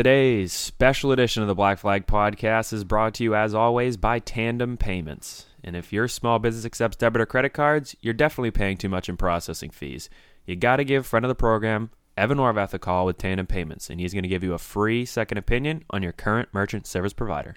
Today's special edition of the Black Flag Podcast is brought to you, as always, by Tandem Payments. And if your small business accepts debit or credit cards, you're definitely paying too much in processing fees. You got to give friend of the program, Evan Orvath, a call with Tandem Payments, and he's going to give you a free second opinion on your current merchant service provider.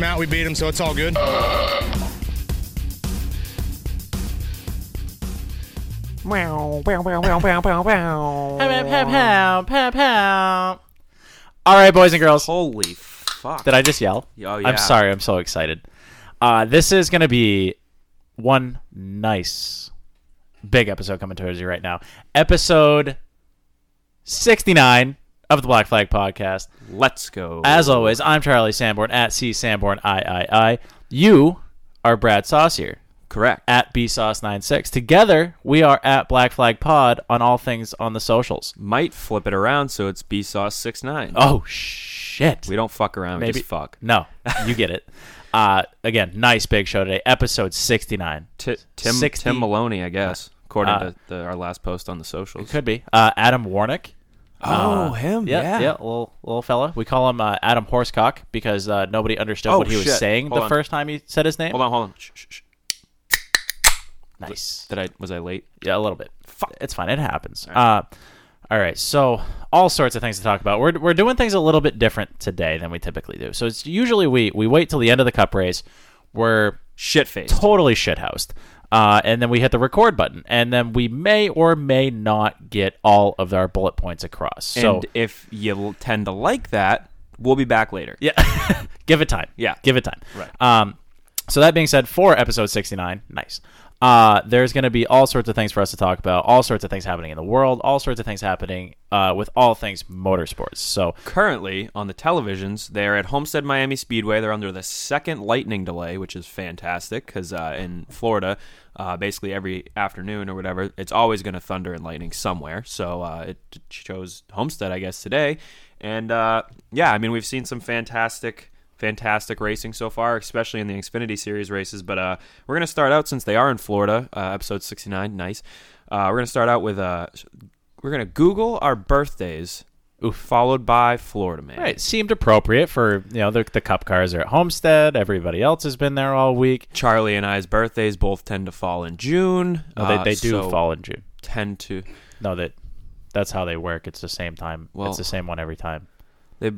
him out, we beat him, so it's all good. All right, boys and girls. Holy fuck. Did I just yell? Oh, yeah. I'm sorry. I'm so excited. Uh, this is going to be one nice big episode coming towards you right now. Episode 69 of the Black Flag Podcast. Let's go. As always, I'm Charlie Sanborn at C Sanborn III. You are Brad Saucier Correct. at B BSauce96. Together, we are at Black Flag Pod on all things on the socials. Might flip it around so it's B Sauce 69. Oh shit! We don't fuck around, we Maybe just fuck. No, you get it. Uh, again, nice big show today. Episode 69. T- Tim 60 Tim Maloney, I guess, according Uh, to the, our last post on the socials. Could be uh, Adam Warnick. Oh, him, Yeah, yeah. yeah, little little fella. We call him uh, Adam Horsecock because uh, nobody understood Oh, what he was saying Hold the on. first time he said his name. Hold on, hold on. Shh, shh, shh. Nice. Did I was I late? Yeah, a little bit. It's fine. It happens. Uh, all right. So all sorts of things to talk about. We're we're doing things a little bit different today than we typically do. So it's usually we we wait till the end of the cup race. We're Shit faced. totally shithoused. Uh, and then we hit the record button, and then we may or may not get all of our bullet points across. So and if you tend to like that, we'll be back later. yeah, give it time. Yeah. give it time. Right. Um, so that being said, for episode sixty nine, nice. Uh, there's going to be all sorts of things for us to talk about, all sorts of things happening in the world, all sorts of things happening uh, with all things motorsports. So Currently on the televisions, they're at Homestead Miami Speedway. They're under the second lightning delay, which is fantastic because uh, in Florida, uh, basically every afternoon or whatever, it's always going to thunder and lightning somewhere. So uh, it chose Homestead, I guess, today. And uh, yeah, I mean, we've seen some fantastic. Fantastic racing so far, especially in the Xfinity Series races. But uh, we're going to start out since they are in Florida, uh, episode 69. Nice. Uh, we're going to start out with uh, we're going to Google our birthdays, followed by Florida Man. Right, seemed appropriate for you know the the Cup cars are at Homestead. Everybody else has been there all week. Charlie and I's birthdays both tend to fall in June. No, they uh, they do so fall in June. Tend to No, that that's how they work. It's the same time. Well- it's the same one every time. they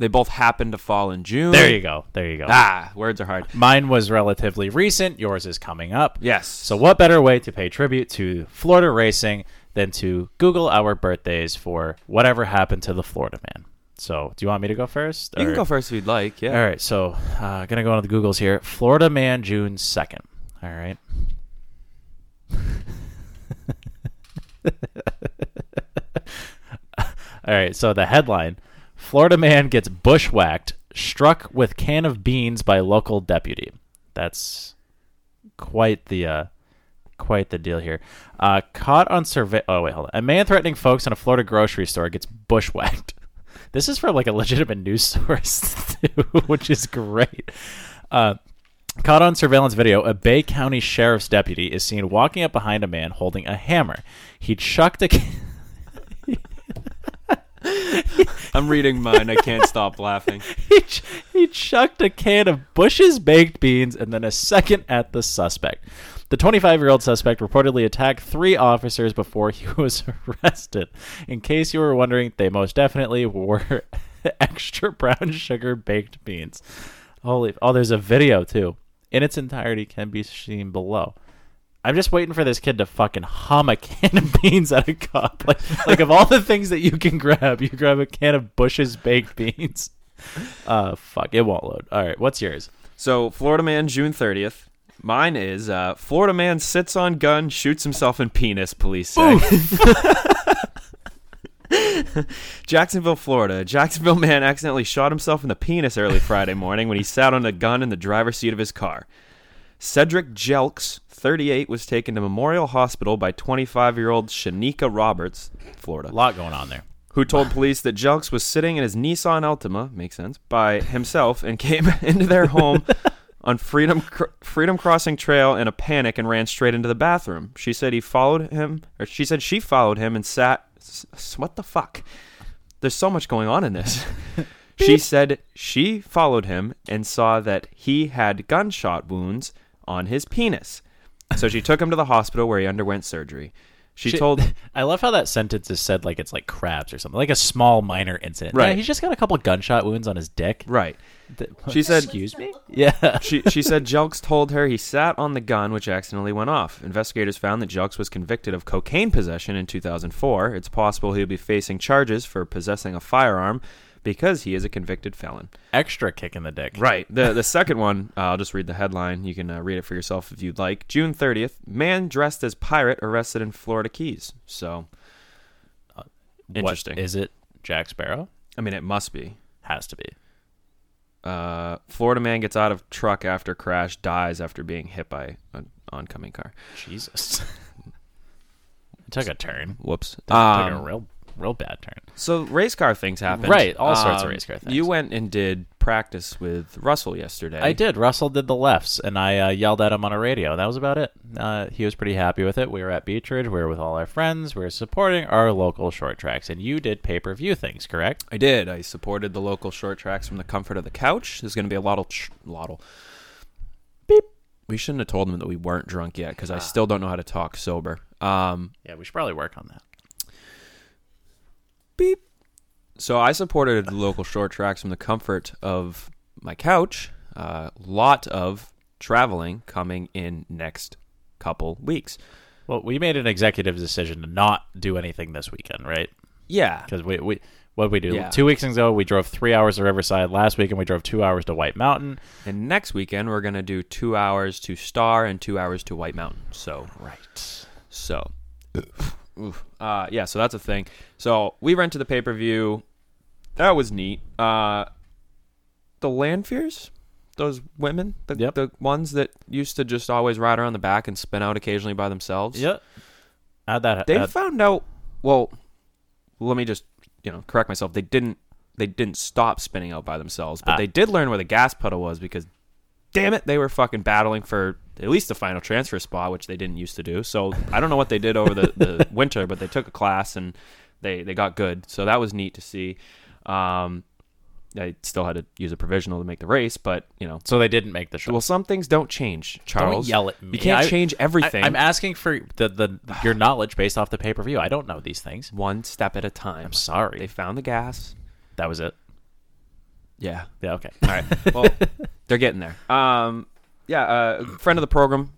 they both happen to fall in June. There you go. There you go. Ah, words are hard. Mine was relatively recent. Yours is coming up. Yes. So, what better way to pay tribute to Florida racing than to Google our birthdays for whatever happened to the Florida man? So, do you want me to go first? you can go first if you'd like. Yeah. All right. So, uh, gonna go into the Googles here. Florida man, June second. All right. All right. So the headline: Florida man gets bushwhacked, struck with can of beans by local deputy. That's quite the uh, quite the deal here. Uh, caught on survey. Oh wait, hold on. A man threatening folks in a Florida grocery store gets bushwhacked. This is from like a legitimate news source, too, which is great. Uh, caught on surveillance video, a Bay County sheriff's deputy is seen walking up behind a man holding a hammer. He chucked a. I'm reading mine. I can't stop laughing. he, ch- he chucked a can of Bush's baked beans and then a second at the suspect. The 25 year old suspect reportedly attacked three officers before he was arrested. In case you were wondering, they most definitely were extra brown sugar baked beans. Holy! Oh, there's a video too. In its entirety, can be seen below. I'm just waiting for this kid to fucking hum a can of beans at a cup. Like, like of all the things that you can grab, you grab a can of Bush's baked beans. Uh, fuck, it won't load. All right, what's yours? So Florida Man, June 30th. Mine is uh, Florida man sits on gun, shoots himself in penis. Police say. Jacksonville, Florida. A Jacksonville man accidentally shot himself in the penis early Friday morning when he sat on a gun in the driver's seat of his car. Cedric Jelks, 38, was taken to Memorial Hospital by 25 year old Shanika Roberts, Florida A lot going on there. who told police that Jelks was sitting in his Nissan Altima, makes sense, by himself and came into their home on Freedom Cr- Freedom Crossing Trail in a panic and ran straight into the bathroom. She said he followed him, or she said she followed him and sat. What the fuck? There's so much going on in this. she said she followed him and saw that he had gunshot wounds on his penis. So she took him to the hospital where he underwent surgery. She, She- told I love how that sentence is said like it's like crabs or something, like a small minor incident. Right. Yeah, he's just got a couple gunshot wounds on his dick. right. Th- She said- "Excuse me." Yeah. she she said Jelks told her he sat on the gun which accidentally went off. Investigators found that Jelks was convicted of cocaine possession in 2004. It's possible he'll be facing charges for possessing a firearm because he is a convicted felon. Extra kick in the dick. Right. The the second one, uh, I'll just read the headline. You can uh, read it for yourself if you'd like. June 30th, man dressed as pirate arrested in Florida Keys. So What- interesting. is it Jack Sparrow? I mean, it must be. Has to be. Uh, Florida man gets out of truck after crash, dies after being hit by an oncoming car. Jesus. it took a turn. Whoops. Took a Um, real, real bad turn. So race car things happen, Right, all sorts of race car things. You went and did practice with Russell yesterday. I did. Russell did the lefts, and I uh, yelled at him on a radio. That was about it. Uh, he was pretty happy with it. We were at Beechridge. We were with all our friends. We were supporting our local short tracks, and you did pay per view things, correct? I did. I supported the local short tracks from the comfort of the couch. There's going to be a lot of ch- lot of beep. We shouldn't have told them that we weren't drunk yet because I Ah. still don't know how to talk sober. Um, Yeah, we should probably work on that. Beep. So I supported the local short tracks from the comfort of my couch. A uh, lot of traveling coming in next couple weeks. Well, we made an executive decision to not do anything this weekend, right? Yeah, Because we we what did we do Yeah. two weeks ago? We drove three hours to Riverside. Last weekend we drove two hours to White Mountain. And next weekend we're gonna do two hours to Star and two hours to White Mountain. So Right. so, oof. Uh, yeah. So that's a thing. So we rented the pay per view. That was neat. Uh, the Landfears, those women, the Yep. the ones that used to just always ride around the back and spin out occasionally by themselves. Yep. Add that. They add- found out. Well, let me just you know correct myself. They didn't. They didn't stop spinning out by themselves, but Ah. they did learn where the gas pedal was because, damn it, they were fucking battling for at least the final transfer spot, which they didn't used to do. So I don't know what they did over the, the winter, but they took a class and they they got good. So that was neat to see. Um, I still had to use a provisional to make the race, but you know, so they didn't make the show. well, some things don't change. Charles, Don't yell at me. You can't I- change everything. I, am asking for the, the your knowledge based off the pay per view. I don't know these things. one step at a time. I'm sorry. They found the gas. That was it. Yeah. Yeah. Okay. All right. Well, they're getting there. Um, yeah. Uh, friend of the program,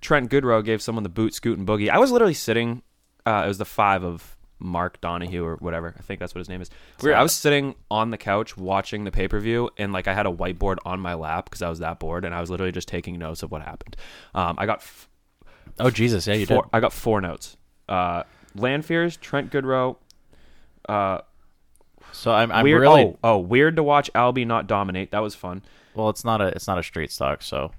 Trent Goodrow gave someone the boot, scoot, and boogie. I was literally sitting. Uh, it was the five of Mark Donahue or whatever. I think that's what his name is. We were, I was sitting on the couch watching the pay per view, and like I had a whiteboard on my lap because I was that bored, and I was literally just taking notes of what happened. Um, I got f- Oh Jesus! Yeah, you four. did. I got four notes. Uh, Landfears, Trent Goodrow. Uh, So I'm I'm weird. really Oh, oh, weird to watch Albie not dominate. That was fun. well. It's not a it's not a street stock. So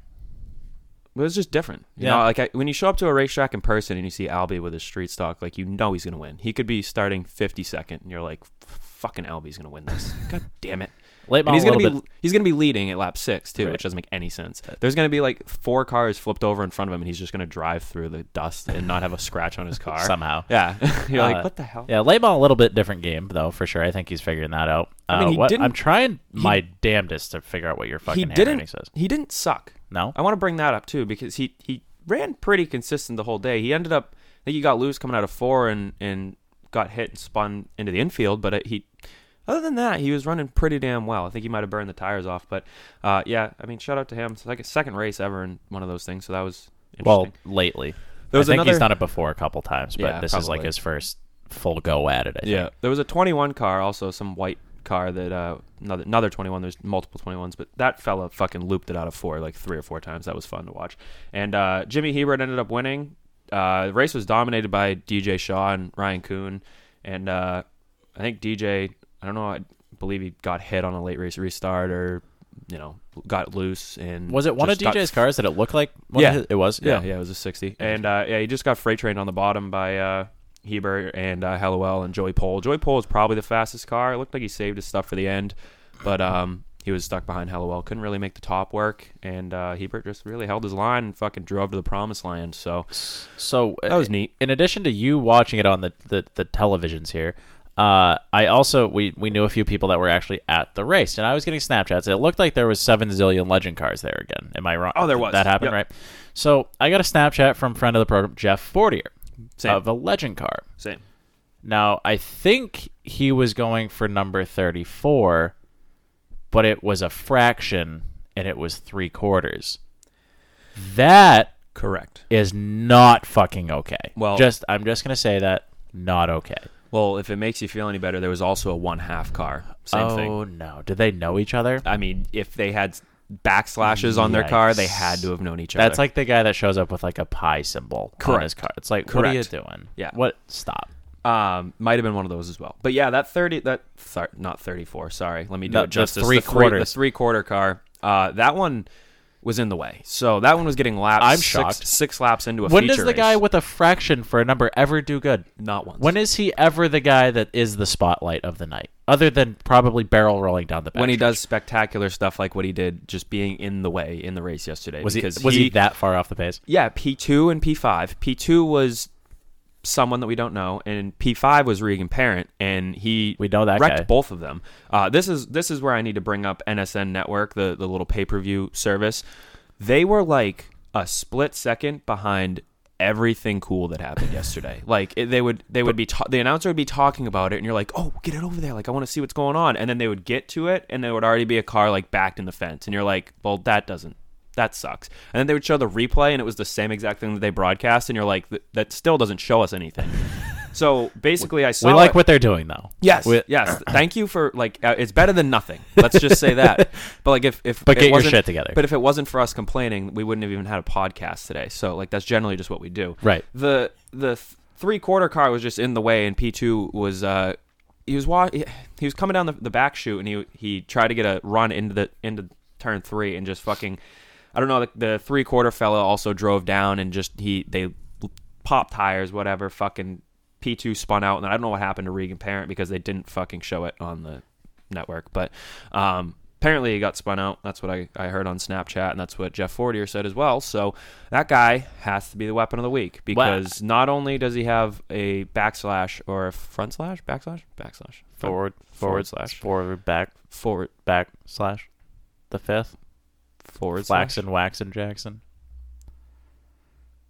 It was just different. You Yeah. know, like I, when you show up to a racetrack in person and you see Albie with his street stock, like you know he's gonna win. He could be starting 52nd, and you're like, "Fucking Albie's gonna win this." God damn it! Late And he's gonna be bit. he's gonna be leading at lap six too, Right. which doesn't make any sense. There's gonna be like four cars flipped over in front of him, and he's just gonna drive through the dust and not have a scratch on his car Somehow. Yeah, you're Uh, like, what the hell? Yeah, late model a little bit different game though for sure. I think he's figuring that out. I mean, Uh, he what- didn't- I'm trying my damnedest to figure out what your fucking he didn't. says. He didn't suck. No? I want to bring that up too because he he ran pretty consistent the whole day. He ended up. I think he got loose coming out of four and and got hit and spun into the infield. But it, he, other than that, he was running pretty damn well. I think he might have burned the tires off. But uh, yeah, I mean, shout out to him. It's like a second race ever in one of those things. So that was Well, lately. There was I think he's done it before a couple times, but Yeah, this is like his first full go at it. I think. Yeah, there was a 21 car, also some white car that uh another another 21. There's multiple 21s, but that fella fucking looped it out of four like three or four times. That was fun to watch. And uh, Jimmy Hebert ended up winning. Uh, the race was dominated by DJ Shaw and Ryan Kuhn, and uh, I think DJ. I don't know. I believe he got hit on a late race restart or you know got loose and Was it one of got DJ's cars that it looked like? Yeah. his- it was. Yeah, yeah, it was a 60. And uh, yeah, he just got freight trained on the bottom by uh, Hebert and uh, Hallowell and Joey Pole. Joey Pole was probably the fastest car. It looked like he saved his stuff for the end, but um, he was stuck behind Hallowell. Couldn't really make the top work, and uh, Hebert just really held his line and fucking drove to the promised land. So So that was neat. in addition to you watching it on the, the, the televisions here, uh, I also we, we knew a few people that were actually at the race, and I was getting Snapchats. It looked like there was seven zillion legend cars there again. Am I wrong? Oh, there was. That happened, Yep. right? So I got a Snapchat from friend of the program, Jeff Fortier, Same. of a legend car. Same. Now I think he was going for number thirty-four, but it was a fraction, and it was three quarters. That Correct. is not fucking okay. Well- just I'm just gonna say that not okay. Well, if it makes you feel any better, there was also a one half car. Same oh thing. Oh no, did they know each other? I mean, if they had backslashes on their car, they had to have known each other. That's like the guy that shows up with like a pie symbol on his car. It's like, what are you doing? Yeah. What? Stop. Um, might have been one of those as well. But yeah, that thirty, that not thirty-four. Sorry, let me do The- it justice. the three the three, quarters. the three-quarter car. Uh, that one was in the way. So that one was getting laps. I'm six, shocked. Six laps into a When does the guy with a fraction for a number ever do good? not once. When is he ever the guy that is the spotlight of the night? Other than probably barrel rolling down the back. when he stretch? does spectacular stuff like what he did, just being in the way in the race yesterday. was he was he that far off the pace? Yeah, P two and P five. P two was someone that we don't know, and P five was Regan Parent, and he We know that wrecked guy. both of them. Uh, this is this is where I need to bring up NSN Network, the the little pay per view service. They were like a split second behind everything cool that happened yesterday. Like it, they would they would be ta- the announcer would be talking about it, and you're like, oh, get it over there. Like I want to see what's going on, and then they would get to it, and there would already be a car like backed in the fence, and you're like, well, that doesn't. That sucks. And then they would show the replay, and it was the same exact thing that they broadcast, and you're like, that still doesn't show us anything. so basically, I saw We like it- what they're doing though. Yes, We- yes. Thank you for like. Uh, it's better than nothing. Let's just say that. But like, if if But it get your wasn't- shit together. But if it wasn't for us complaining, we wouldn't have even had a podcast today. So like, that's generally just what we do. Right. The the th- three quarter car was just in the way, and P two was uh he was wa- he he was coming down the, the back chute, and he he tried to get a run into the into turn three, and just fucking. I don't know. The, the three quarter fella also drove down and just he they popped tires, whatever. Fucking P two spun out, and I don't know what happened to Regan Parent because they didn't fucking show it on the network. But um, apparently he got spun out. That's what I, I heard on Snapchat, and that's what Jeff Fortier said as well. So that guy has to be the weapon of the week because not only does he have a backslash or a front slash, backslash, backslash, Forward, forward forward slash, forward, back, forward, back slash. The fifth, forward slash. Flaxen, Waxen, Jackson,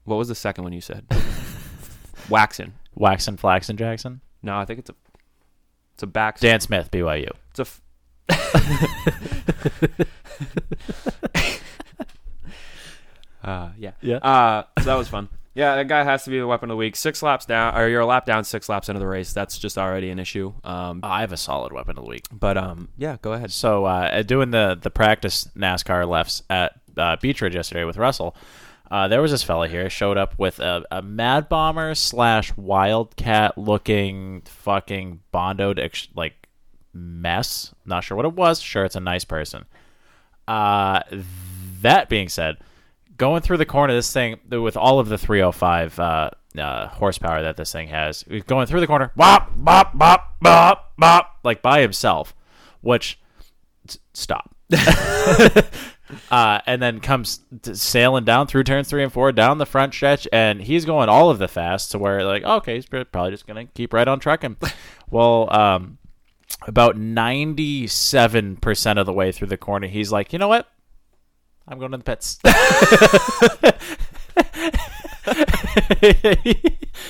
What was the second one you said? Waxen. Waxen, Flaxen, Jackson. No, I think it's a it's a back. Dan Smith, BYU. It's a. F- uh, yeah. Yeah. Uh, so that was fun. Yeah, that guy has to be the weapon of the week. Six laps down, or you're a lap down, six laps into the race. That's just already an issue. Um, I have a solid weapon of the week. but um, yeah, go ahead. So uh, doing the the practice NASCAR lefts at uh, Beech Ridge yesterday with Russell, uh, there was this fella here showed up with a, a Mad Bomber slash Wildcat looking fucking bondoed ex- like mess. Not sure what it was. Sure, it's a nice person. Uh, that being said, going through the corner, this thing with all of the 305 uh, uh, horsepower that this thing has, going through the corner, bop, bop, bop, bop, bop, like by himself, which stop. uh, and then comes sailing down through turns three and four down the front stretch, and he's going all of the fast to where like okay, he's probably just gonna keep right on trucking. well, um, about ninety seven percent of the way through the corner, he's like, you know what? I'm going to the pits.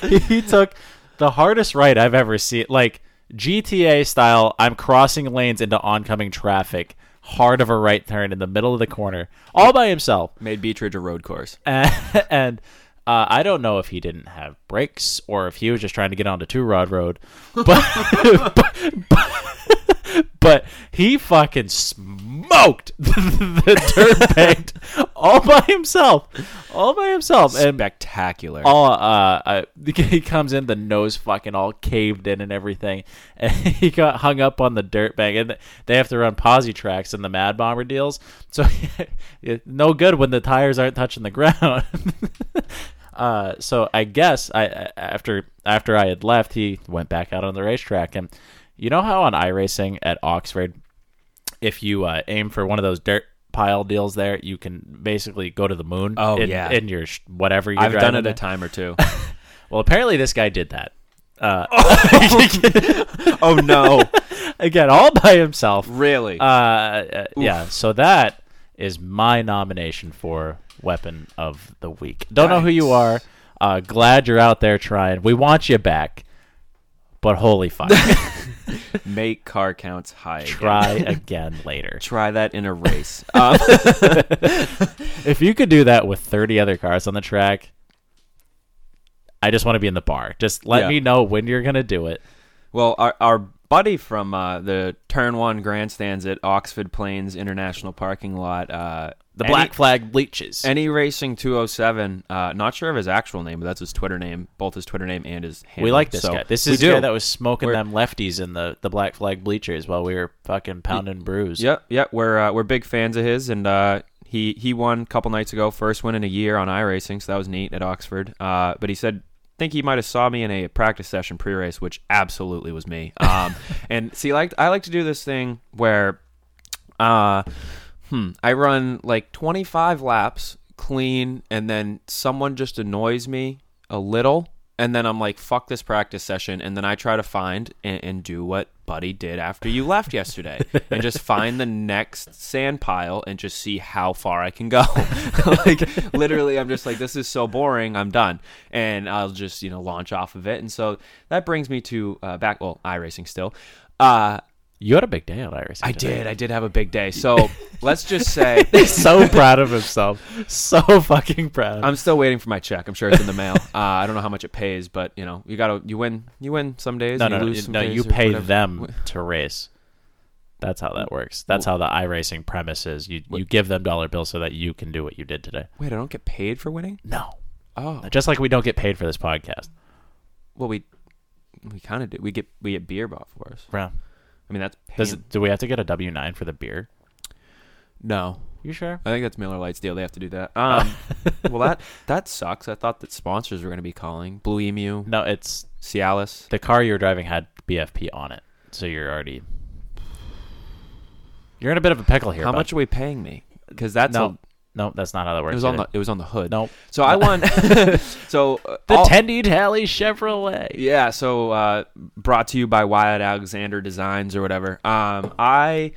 he, he took the hardest right I've ever seen, like GTA style. I'm crossing lanes into oncoming traffic, hard of a right turn in the middle of the corner, all by himself. Made Beech Ridge a road course. and uh, I don't know if he didn't have brakes or if he was just trying to get onto Two Rod Road, but, but, but, but he fucking smoked smoked the dirt banked all by himself, all by himself, and Spectacular. all uh, uh he comes in the nose fucking all caved in and everything. And he got hung up on the dirt bank and they have to run posi tracks in the mad bomber deals. So no good when the tires aren't touching the ground. Uh so i guess I, I after after i had left he went back out on the racetrack. And you know how on iRacing at oxford if you uh, aim for one of those dirt pile deals there you can basically go to the moon Oh, in, yeah. in your sh- whatever you're I've done it a time or two. Well, apparently this guy did that. Uh, oh no! again, all by himself. Really? Uh, uh, yeah. So that is my nomination for weapon of the week. Don't know who you are. Uh, glad you're out there trying. We want you back. But holy fuck, Make car counts high. again. try again later. Try that in a race. Um, If you could do that with 30 other cars on the track, I just want to be in the bar. Just let Yeah. me know when you're gonna do it. well, our our buddy from uh, the Turn One grandstands at Oxford Plains International Parking Lot. Uh, The any- black flag bleaches. Any Racing 207. Uh, not sure of his actual name, but that's his Twitter name, both his Twitter name and his handle. We like this So, guy. This is the guy that was smoking We're- them lefties in the, the black flag bleachers while we were fucking pounding brews. Yep, yep. We're uh, we're big fans of his, and uh, he he won a couple nights ago, first win in a year on iRacing, so that was neat at Oxford. Uh, but he said. Think he might have saw me in a practice session pre-race, which absolutely was me. Um, and see, like I like to do this thing where, uh, hmm, I run like 25 laps clean, and then someone just annoys me a little, and then I'm like, fuck this practice session, and then I try to find and, and do what Buddy did after you left yesterday, and just find the next sand pile and just see how far I can go. like literally, I'm just like, this is so boring. I'm done, and I'll just you know launch off of it. And so that brings me to uh, back. Well, iRacing still. Uh, You had a big day on Iris. I did. I did have a big day. So let's just say so proud of himself. So fucking proud. I'm still waiting for my check. I'm sure it's in the mail. Uh, I don't know how much it pays, but you know, you gotta you win you win some days. no, no, you no, lose you- some no. days You pay whatever. them to race. That's how that works. That's how the iRacing premise is. You you give them dollar bills so that you can do what you did today. Wait, I don't get paid for winning. No, Oh, just like we don't get paid for this podcast. well we we kind of do. We get we get beer bought for us. Bro, I mean that's does paying- do we have to get a W nine for the beer? no. You sure? I think that's Miller Lite's deal. They have to do that. Um, well, that that sucks. I thought that sponsors were going to be calling Blue Emu, No, it's Cialis. the car you were driving had BFP on it, so you're already you're in a bit of a pickle here. How bud. much are we paying me? Because that's a, no, that's not how that works. it was on the it? was on the hood. Nope. So I won. so uh, the all- Tendy Tally Chevrolet. Yeah, so uh, brought to you by Wyatt Alexander Designs or whatever. Um, I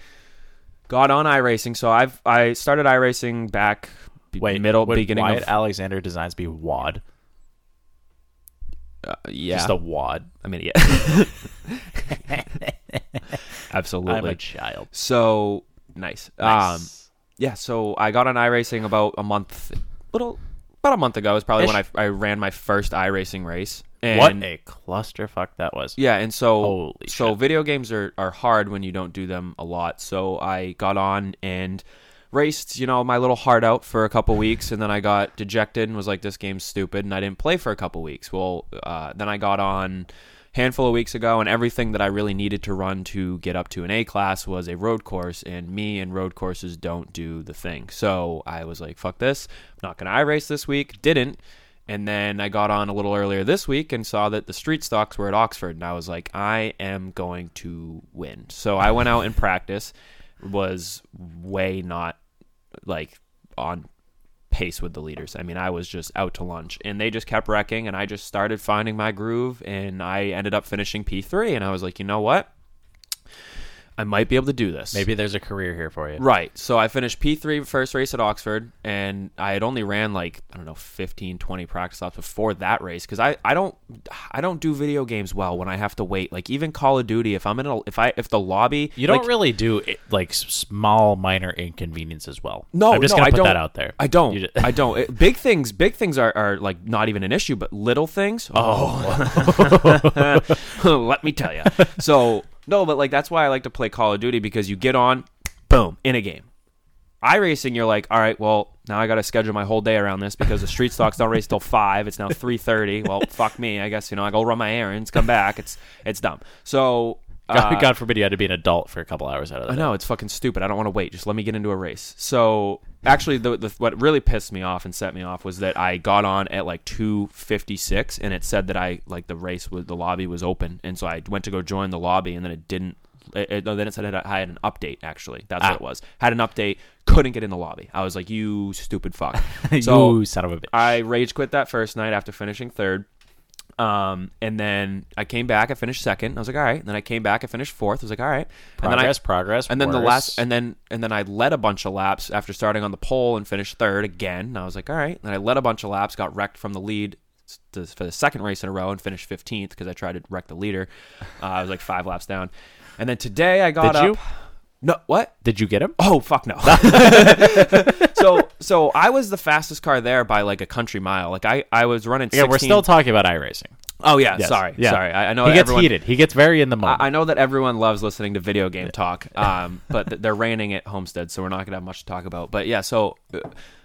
got on iRacing, so I've I started iRacing back b- Wait, middle beginning Wyatt of Alexander Designs be WAD? uh, yeah. Just a WAD. I mean, yeah, Absolutely. I'm a child. so nice. Um, Nice. Yeah, so I got on iRacing about a month, little about a month ago. Is probably when I, I ran my first iRacing race. And what a clusterfuck that was. Yeah, and so Holy so shit. video games are, are hard when you don't do them a lot. So I got on and raced, you know, my little heart out for a couple weeks, and then I got dejected and was like, "This game's stupid," and I didn't play for a couple weeks. Well, uh, then I got on handful of weeks ago, and everything that I really needed to run to get up to an A class was a road course, and me and road courses don't do the thing. So I was like, "Fuck this! I'm not gonna iRace this week." Didn't. And then I got on a little earlier this week and saw that the street stocks were at Oxford, and I was like, I am going to win. So I went out and practice, was way not like on pace with the leaders. I mean, I was just out to lunch, and they just kept wrecking, and I just started finding my groove, and I ended up finishing P3, and I was like, you know what? I might be able to do this. Maybe there's a career here for you. Right. So I finished P3 first race at Oxford, and I had only ran like I don't know 15, 20 practice laps before that race because I, I don't I don't do video games well when I have to wait. Like even Call of Duty, if I'm in a if I if the lobby You don't really do it, like small minor inconveniences well. No, I'm just no, gonna I put don't, that out there. I don't. You ju- I don't. It- big things, big things are, are like not even an issue, but little things. Oh, let me tell you. So no, but like that's why I like to play Call of Duty because you get on, boom, in a game, I racing, you're like, all right, well, now I got to schedule my whole day around this because the street stocks don't race till five. It's now three thirty. Well, fuck me. I guess you know I go run my errands, come back. It's it's dumb. So God, uh, God forbid you had to be an adult for a couple hours out of I that. know it's fucking stupid. I don't want to wait. Just let me get into a race. So actually, the, the what really pissed me off and set me off was that I got on at like two fifty six, and it said that I like the race was the lobby was open, and so I went to go join the lobby, and then it didn't. It, it- then it said it, I had an update. Actually, that's Ah. what it was. Had an update. Couldn't get in the lobby. I was like, you stupid fuck. you son of a bitch. I rage quit that first night after finishing third. Um, and then I came back. I finished second. I was like, all right. And then I came back. I finished fourth. I was like, all right. and then I, progress, progress, and then the last, and then and then I led a bunch of laps after starting on the pole and finished third again. And I was like, all right. And I led a bunch of laps, got wrecked from the lead to, for the second race in a row, and finished fifteenth because I tried to wreck the leader. Uh, I was like five laps down. And then today I got Did you? No, what? Did you get him? Oh fuck no. so so I was the fastest car there by like a country mile. Like I I was running. Yeah, we're still talking about iRacing. Oh yeah, Yes. sorry, Yeah. sorry. I, I know he gets everyone, heated. He gets very in the moment. I, I know that everyone loves listening to video game talk, um, but th- they're raining at Homestead, so we're not gonna have much to talk about. But yeah, so uh,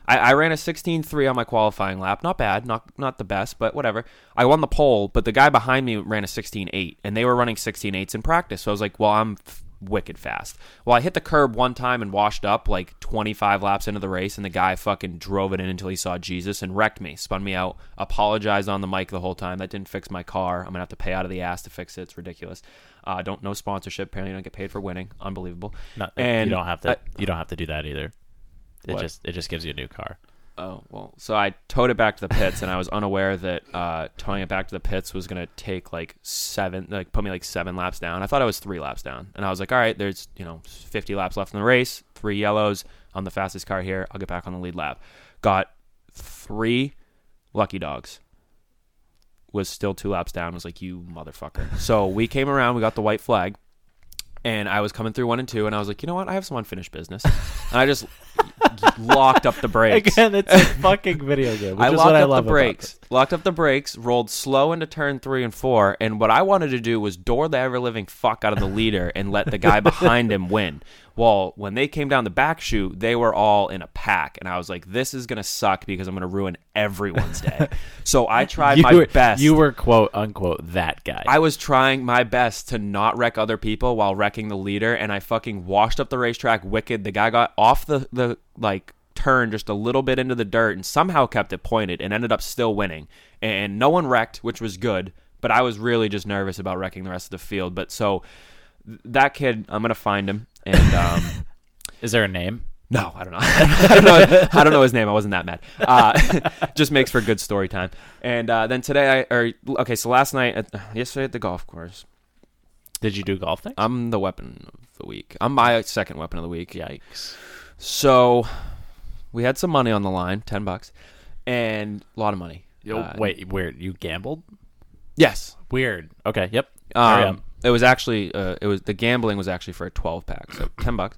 I, I ran a 16.3 on my qualifying lap. Not bad, not not the best, but whatever. I won the pole, but the guy behind me ran a 16.8, and they were running 16.8s in practice. So I was like, well, I'm f- wicked fast. Well, I hit the curb one time and washed up like 25 laps into the race, and the guy fucking drove it in until he saw Jesus and wrecked me, spun me out, apologized on the mic the whole time. That didn't fix my car. I'm gonna have to pay out of the ass to fix it. It's ridiculous. Uh, don't no sponsorship. Apparently, you don't get paid for winning. Unbelievable. Not- and you don't have to. I- you don't have to do that either. It What? just it just gives you a new car. Oh well, so I towed it back to the pits, and I was unaware that uh, towing it back to the pits was gonna take like seven, like put me like seven laps down. I thought I was three laps down, and I was like, all right, there's you know 50 laps left in the race, three yellows. I'm the fastest car here. I'll get back on the lead lap. Got three lucky dogs. Was still two laps down. Was like, you motherfucker. So we came around. We got the white flag, and I was coming through one and two, and I was like, you know what? I have some unfinished business, and I just locked up the brakes. Again, it's a fucking video game. Which I locked I up love the brakes, locked up the brakes, rolled slow into turn three and four, and what I wanted to do was door the ever living fuck out of the leader and let the guy behind him win. Well, when they came down the back chute, they were all in a pack, and I was like, "This is gonna suck because I'm gonna ruin everyone's day." so I tried You my were, best. You were quote unquote that guy. I was trying my best to not wreck other people while wrecking the leader, and I fucking washed up the racetrack wicked. The guy got off the, the like turn just a little bit into the dirt and somehow kept it pointed and ended up still winning. And no one wrecked, which was good, but I was really just nervous about wrecking the rest of the field. But so that kid, I'm gonna find him and um is there a name? no, I don't know. I don't know. I don't know his name. I wasn't that mad. Uh, just makes for good story time. And uh, then today, I or okay, so last night, at, yesterday at the golf course, Did you do golf things? I'm the weapon of the week. I'm my second weapon of the week. Yikes! So we had some money on the line, ten bucks, and a lot of money. Yo, Uh, wait, weird. You gambled? Yes. Weird. Okay. Yep. Um, it was actually uh, it was the gambling was actually for a twelve pack, so ten bucks.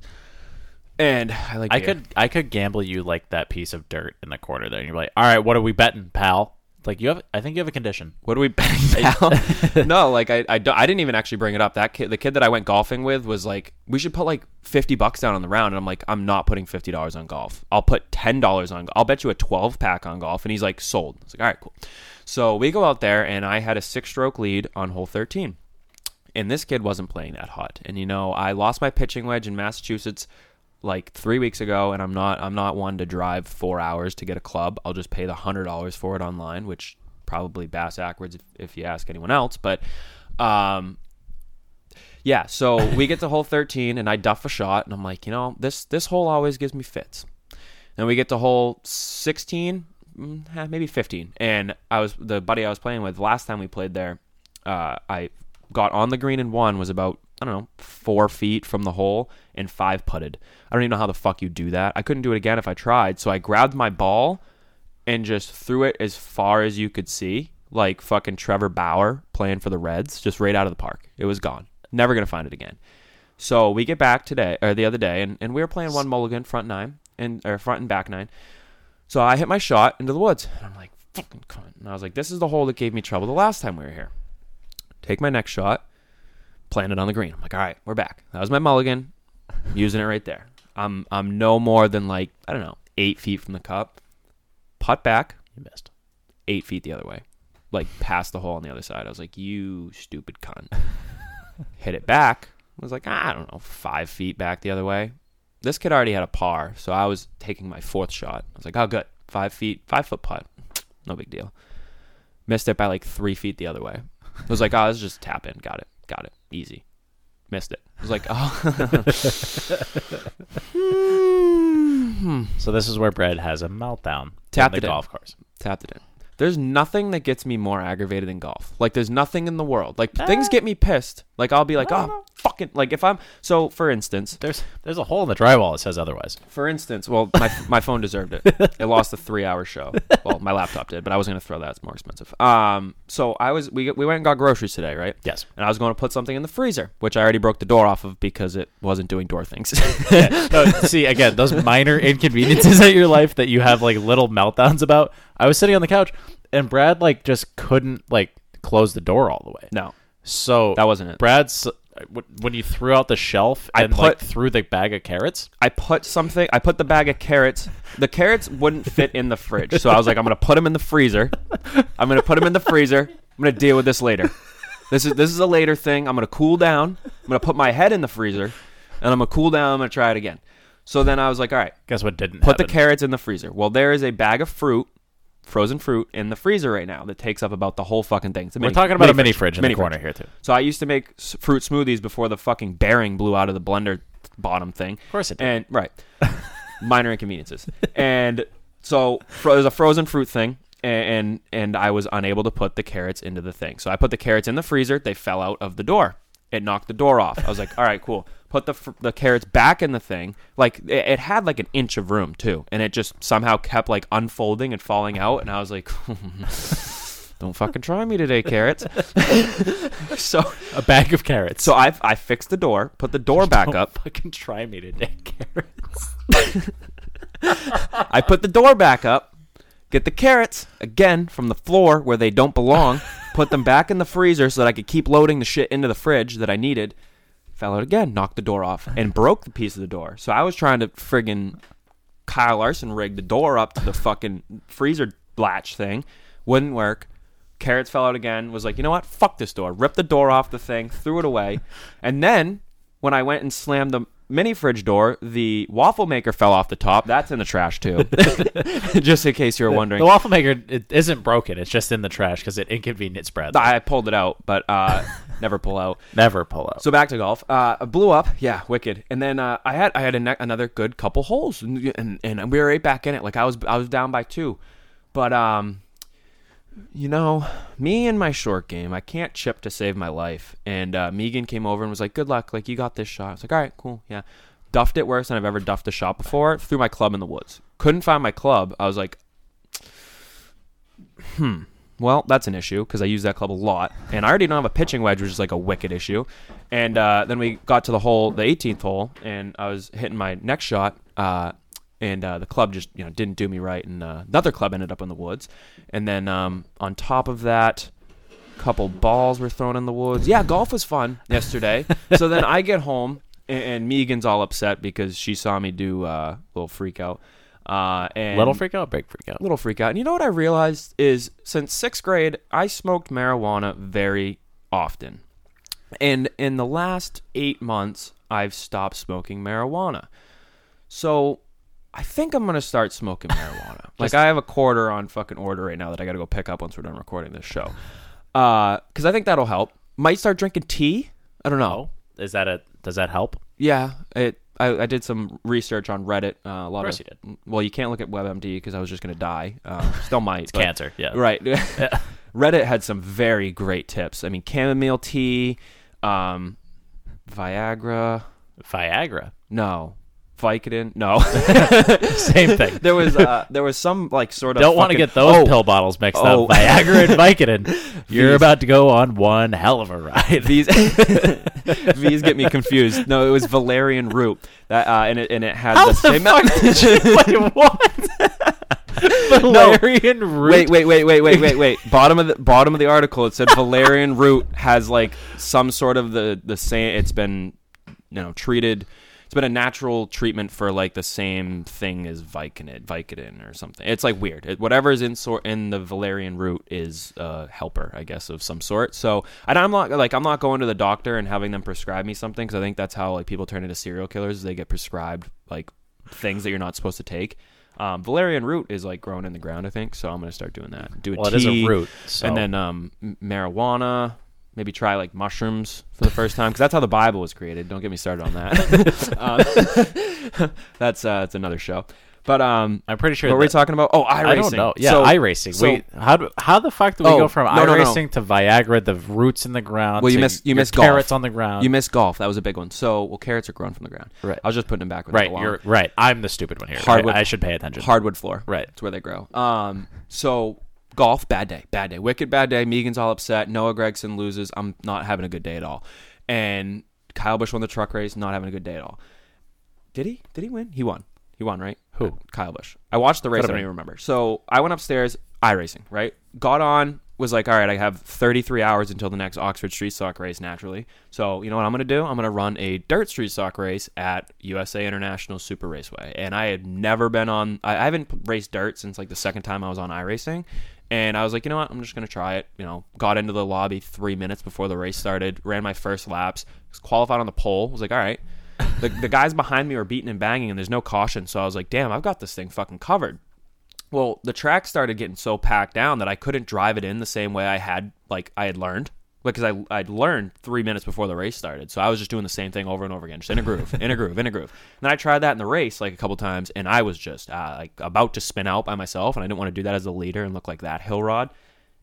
And I like I could I could gamble you like that piece of dirt in the corner there, and you're like, all right, what are we betting, pal? Like you have, I think you have a condition. What are we betting now? no, like I, I, don't- I didn't even actually bring it up. That kid, the kid that I went golfing with, was like, we should put like fifty bucks down on the round, and I'm like, I'm not putting fifty dollars on golf. I'll put ten dollars on. I'll bet you a twelve pack on golf, and he's like, sold. I was like, all right, cool. So we go out there, and I had a six stroke lead on hole thirteen, and this kid wasn't playing that hot. And you know, I lost my pitching wedge in Massachusetts like three weeks ago, and I'm not I'm not one to drive four hours to get a club. I'll just pay the hundred dollars for it online, which probably bass backwards if, if you ask anyone else. But um, yeah, so we get to hole 13, and I duff a shot, and I'm like, you know, this this hole always gives me fits. Then we get to hole 16, mm, eh, maybe 15, and I was the buddy I was playing with last time we played there. Uh, I got on the green and one was about I don't know four feet from the hole and five putted. I don't even know how the fuck you do that. I couldn't do it again if I tried. So I grabbed my ball and just threw it as far as you could see, like fucking Trevor Bauer playing for the Reds, just right out of the park. It was gone. Never gonna find it again. So we get back today or the other day, and, and we were playing one mulligan front nine and or front and back nine. So I hit my shot into the woods, and I'm like, fucking cunt. And I was like, this is the hole that gave me trouble the last time we were here. Take my next shot, plant it on the green. I'm like, all right, we're back. That was my mulligan, using it right there. I'm I'm no more than like I don't know eight feet from the cup. Putt back, You missed. eight feet the other way, like past the hole on the other side. I was like, you stupid cunt. Hit it back. I was like, ah, I don't know, five feet back the other way. This kid already had a par, so I was taking my fourth shot. I was like, oh, good, five feet, five foot putt, no big deal. Missed it by like three feet the other way. I was like, oh, is just tap in. Got it, got it, easy. Missed it. I was like, oh. Hmm. So this is where Brad has a meltdown. Tapped on it the in. golf course. tapped it in. There's nothing that gets me more aggravated than golf. Like there's nothing in the world. Like things get me pissed. Like I'll be like, oh fucking like if I'm so for instance, There's there's a hole in the drywall that says otherwise. for instance, well my my phone deserved it. It lost a three hour show. Well, my laptop did, but I was gonna throw that. It's more expensive. Um, so I was we we went and got groceries today, right? Yes. And I was going to put something in the freezer, which I already broke the door off of because it wasn't doing door things. No, see again those minor inconveniences in your life that you have like little meltdowns about. I was sitting on the couch and Brad like just couldn't like close the door all the way. no, So That wasn't it. Brad's when you threw out the shelf I and like put- threw the bag of carrots. I put something. I put the bag of carrots. The carrots wouldn't fit in the fridge, so I was like, I'm gonna put them in the freezer. I'm gonna put them in the freezer. I'm gonna deal with this later. This is this is a later thing. I'm gonna cool down. I'm gonna put my head in the freezer, and I'm gonna cool down. I'm gonna try it again. So then I was like, all right, Guess what didn't put the carrots in the freezer. Well, there is a bag of fruit, frozen fruit, in the freezer right now that takes up about the whole fucking thing. We're mini- talking about a mini fridge in Mini the corner fridge. here too. So I used to make s- fruit smoothies before the fucking bearing blew out of the blender bottom thing. Of course it did. And right, minor inconveniences. And so fro- there's a frozen fruit thing, a- and and I was unable to put the carrots into the thing. So I put the carrots in the freezer. They fell out of the door. It knocked the door off. I was like, all right, cool. Put the fr- the carrots back in the thing. Like it, it had like an inch of room too, and it just somehow kept like unfolding and falling out. And I was like. Don't fucking try me today, carrots. so A bag of carrots. so I I fixed the door, put the door back up. Don't up. Fucking try me today, carrots. I put the door back up. Get the carrots again from the floor where they don't belong. put them back in the freezer so that I could keep loading the shit into the fridge that I needed. Fell out again, knocked the door off, and broke the piece of the door. So I was trying to friggin' Kyle Larson rig the door up to the fucking freezer latch thing. Wouldn't work. Carrots fell out again. Was like, you know what? Fuck this door. Ripped the door off the thing, threw it away. And then when I went and slammed the mini fridge door, the waffle maker fell off the top. That's in the trash too. Just in case you were wondering. The waffle maker it isn't broken. It's just in the trash because it inconvenienced Brad. I pulled it out, but uh, never pull out. Never pull out. So back to golf. Uh, blew up. Yeah, wicked. And then uh, I had I had a ne- another good couple holes, and, and and we were right back in it. Like I was I was down by two, but um, you know, me and my short game, I can't chip to save my life. And uh, Megan came over and was like, "Good luck. Like you got this shot." I was like, "All right, cool, yeah." Duffed it worse than I've ever duffed a shot before. Threw my club in the woods. Couldn't find my club. I was like, hmm. Well, that's an issue because I use that club a lot, and I already don't have a pitching wedge, which is like a wicked issue. And uh, then we got to the hole, the 18th hole, and I was hitting my next shot, uh, and uh, the club just you know didn't do me right, and uh, another club ended up in the woods. And then um, on top of that, a couple balls were thrown in the woods. Yeah, golf was fun yesterday. so then I get home, and, and Megan's all upset because she saw me do uh, a little freak out. Uh, and Little freak out, big freak out. little freak out. And you know what I realized is since sixth grade, I smoked marijuana very often. And in the last eight months, I've stopped smoking marijuana. So I think I'm going to start smoking marijuana. like, I have a quarter on fucking order right now that I got to go pick up once we're done recording this show. Because I think that'll help. Might start drinking tea. I don't know. Is that a? Does that help? Yeah, it. I, I did some research on Reddit. Uh, a lot of, course you did. Well, you can't look at WebMD because I was just going to die. Um, still might. it's cancer, yeah. Right. Reddit had some very great tips. I mean, chamomile tea, um, Viagra. Viagra. No, Vicodin. No. Same thing. there was uh, there was some like sort of. Don't want to get those Oh, pill bottles mixed Oh. up. Viagra and Vicodin. You're These- about to go on one hell of a ride. These these get me confused. No, it was valerian root. That uh, and it and it had How the the same. fuck you? Wait, what? Valerian root. Wait, wait, wait, wait, wait, wait, wait. bottom of the bottom of the article, it said valerian root has like some sort of the the same. It's been you know treated it's been a natural treatment for like the same thing as Vicodin, Vicodin or something. It's like weird. It, whatever is in sort in the valerian root is a helper, I guess, of some sort. So and I'm not like I'm not going to the doctor and having them prescribe me something because I think that's how like people turn into serial killers. They get prescribed like things that you're not supposed to take. Um, valerian root is like grown in the ground, I think. So I'm gonna start doing that. Do a Well, it is a tea, root, so- and then um, marijuana. Maybe try like mushrooms for the first time because that's how the Bible was created. Don't get me started on that. um, that's uh, that's another show. But um, I'm pretty sure What were we talking about? Oh, iRacing. I don't know. Yeah, So- iRacing. so- Wait, how do, how the fuck do we Oh, go from no, no, no. to Viagra, the roots in the ground? Well, you to missed you missed carrots golf. on the ground. You missed golf. That was a big one. So, well, carrots are grown from the ground. Right. I was just putting them back. Right. You're right. I'm the stupid one here. hardwood. I, I should pay attention. Hardwood floor. Right. It's where they grow. Um. So golf, bad day, bad day, wicked bad day. Megan's all upset. Noah Gragson loses. I'm not having a good day at all. And Kyle Busch won the truck race. Not having a good day at all. Did he? Did he win? He won. He won, right? Who? Kyle Busch. I watched the race. I don't even remember. So I went upstairs, iRacing, right? Got on, was like, all right, I have 33 hours until the next Oxford Street Stock race, naturally. So you know what I'm going to do? I'm going to run a dirt street stock race at USA International Super Raceway. And I had never been on, I, I haven't raced dirt since like the second time I was on iRacing. And I was like, you know what? I'm just going to try it. You know, got into the lobby three minutes before the race started, ran my first laps, qualified on the pole. Was like, all right. The, the guys behind me were beating and banging, and there's no caution. So I was like, damn, I've got this thing fucking covered. Well, the track started getting so packed down that I couldn't drive it in the same way I had like I had learned. Because I I'd learned three minutes before the race started, so I was just doing the same thing over and over again, just in a groove, in a groove, in a groove. And then I tried that in the race like a couple times, and I was just uh, like about to spin out by myself, and I didn't want to do that as a leader and look like that hill rod.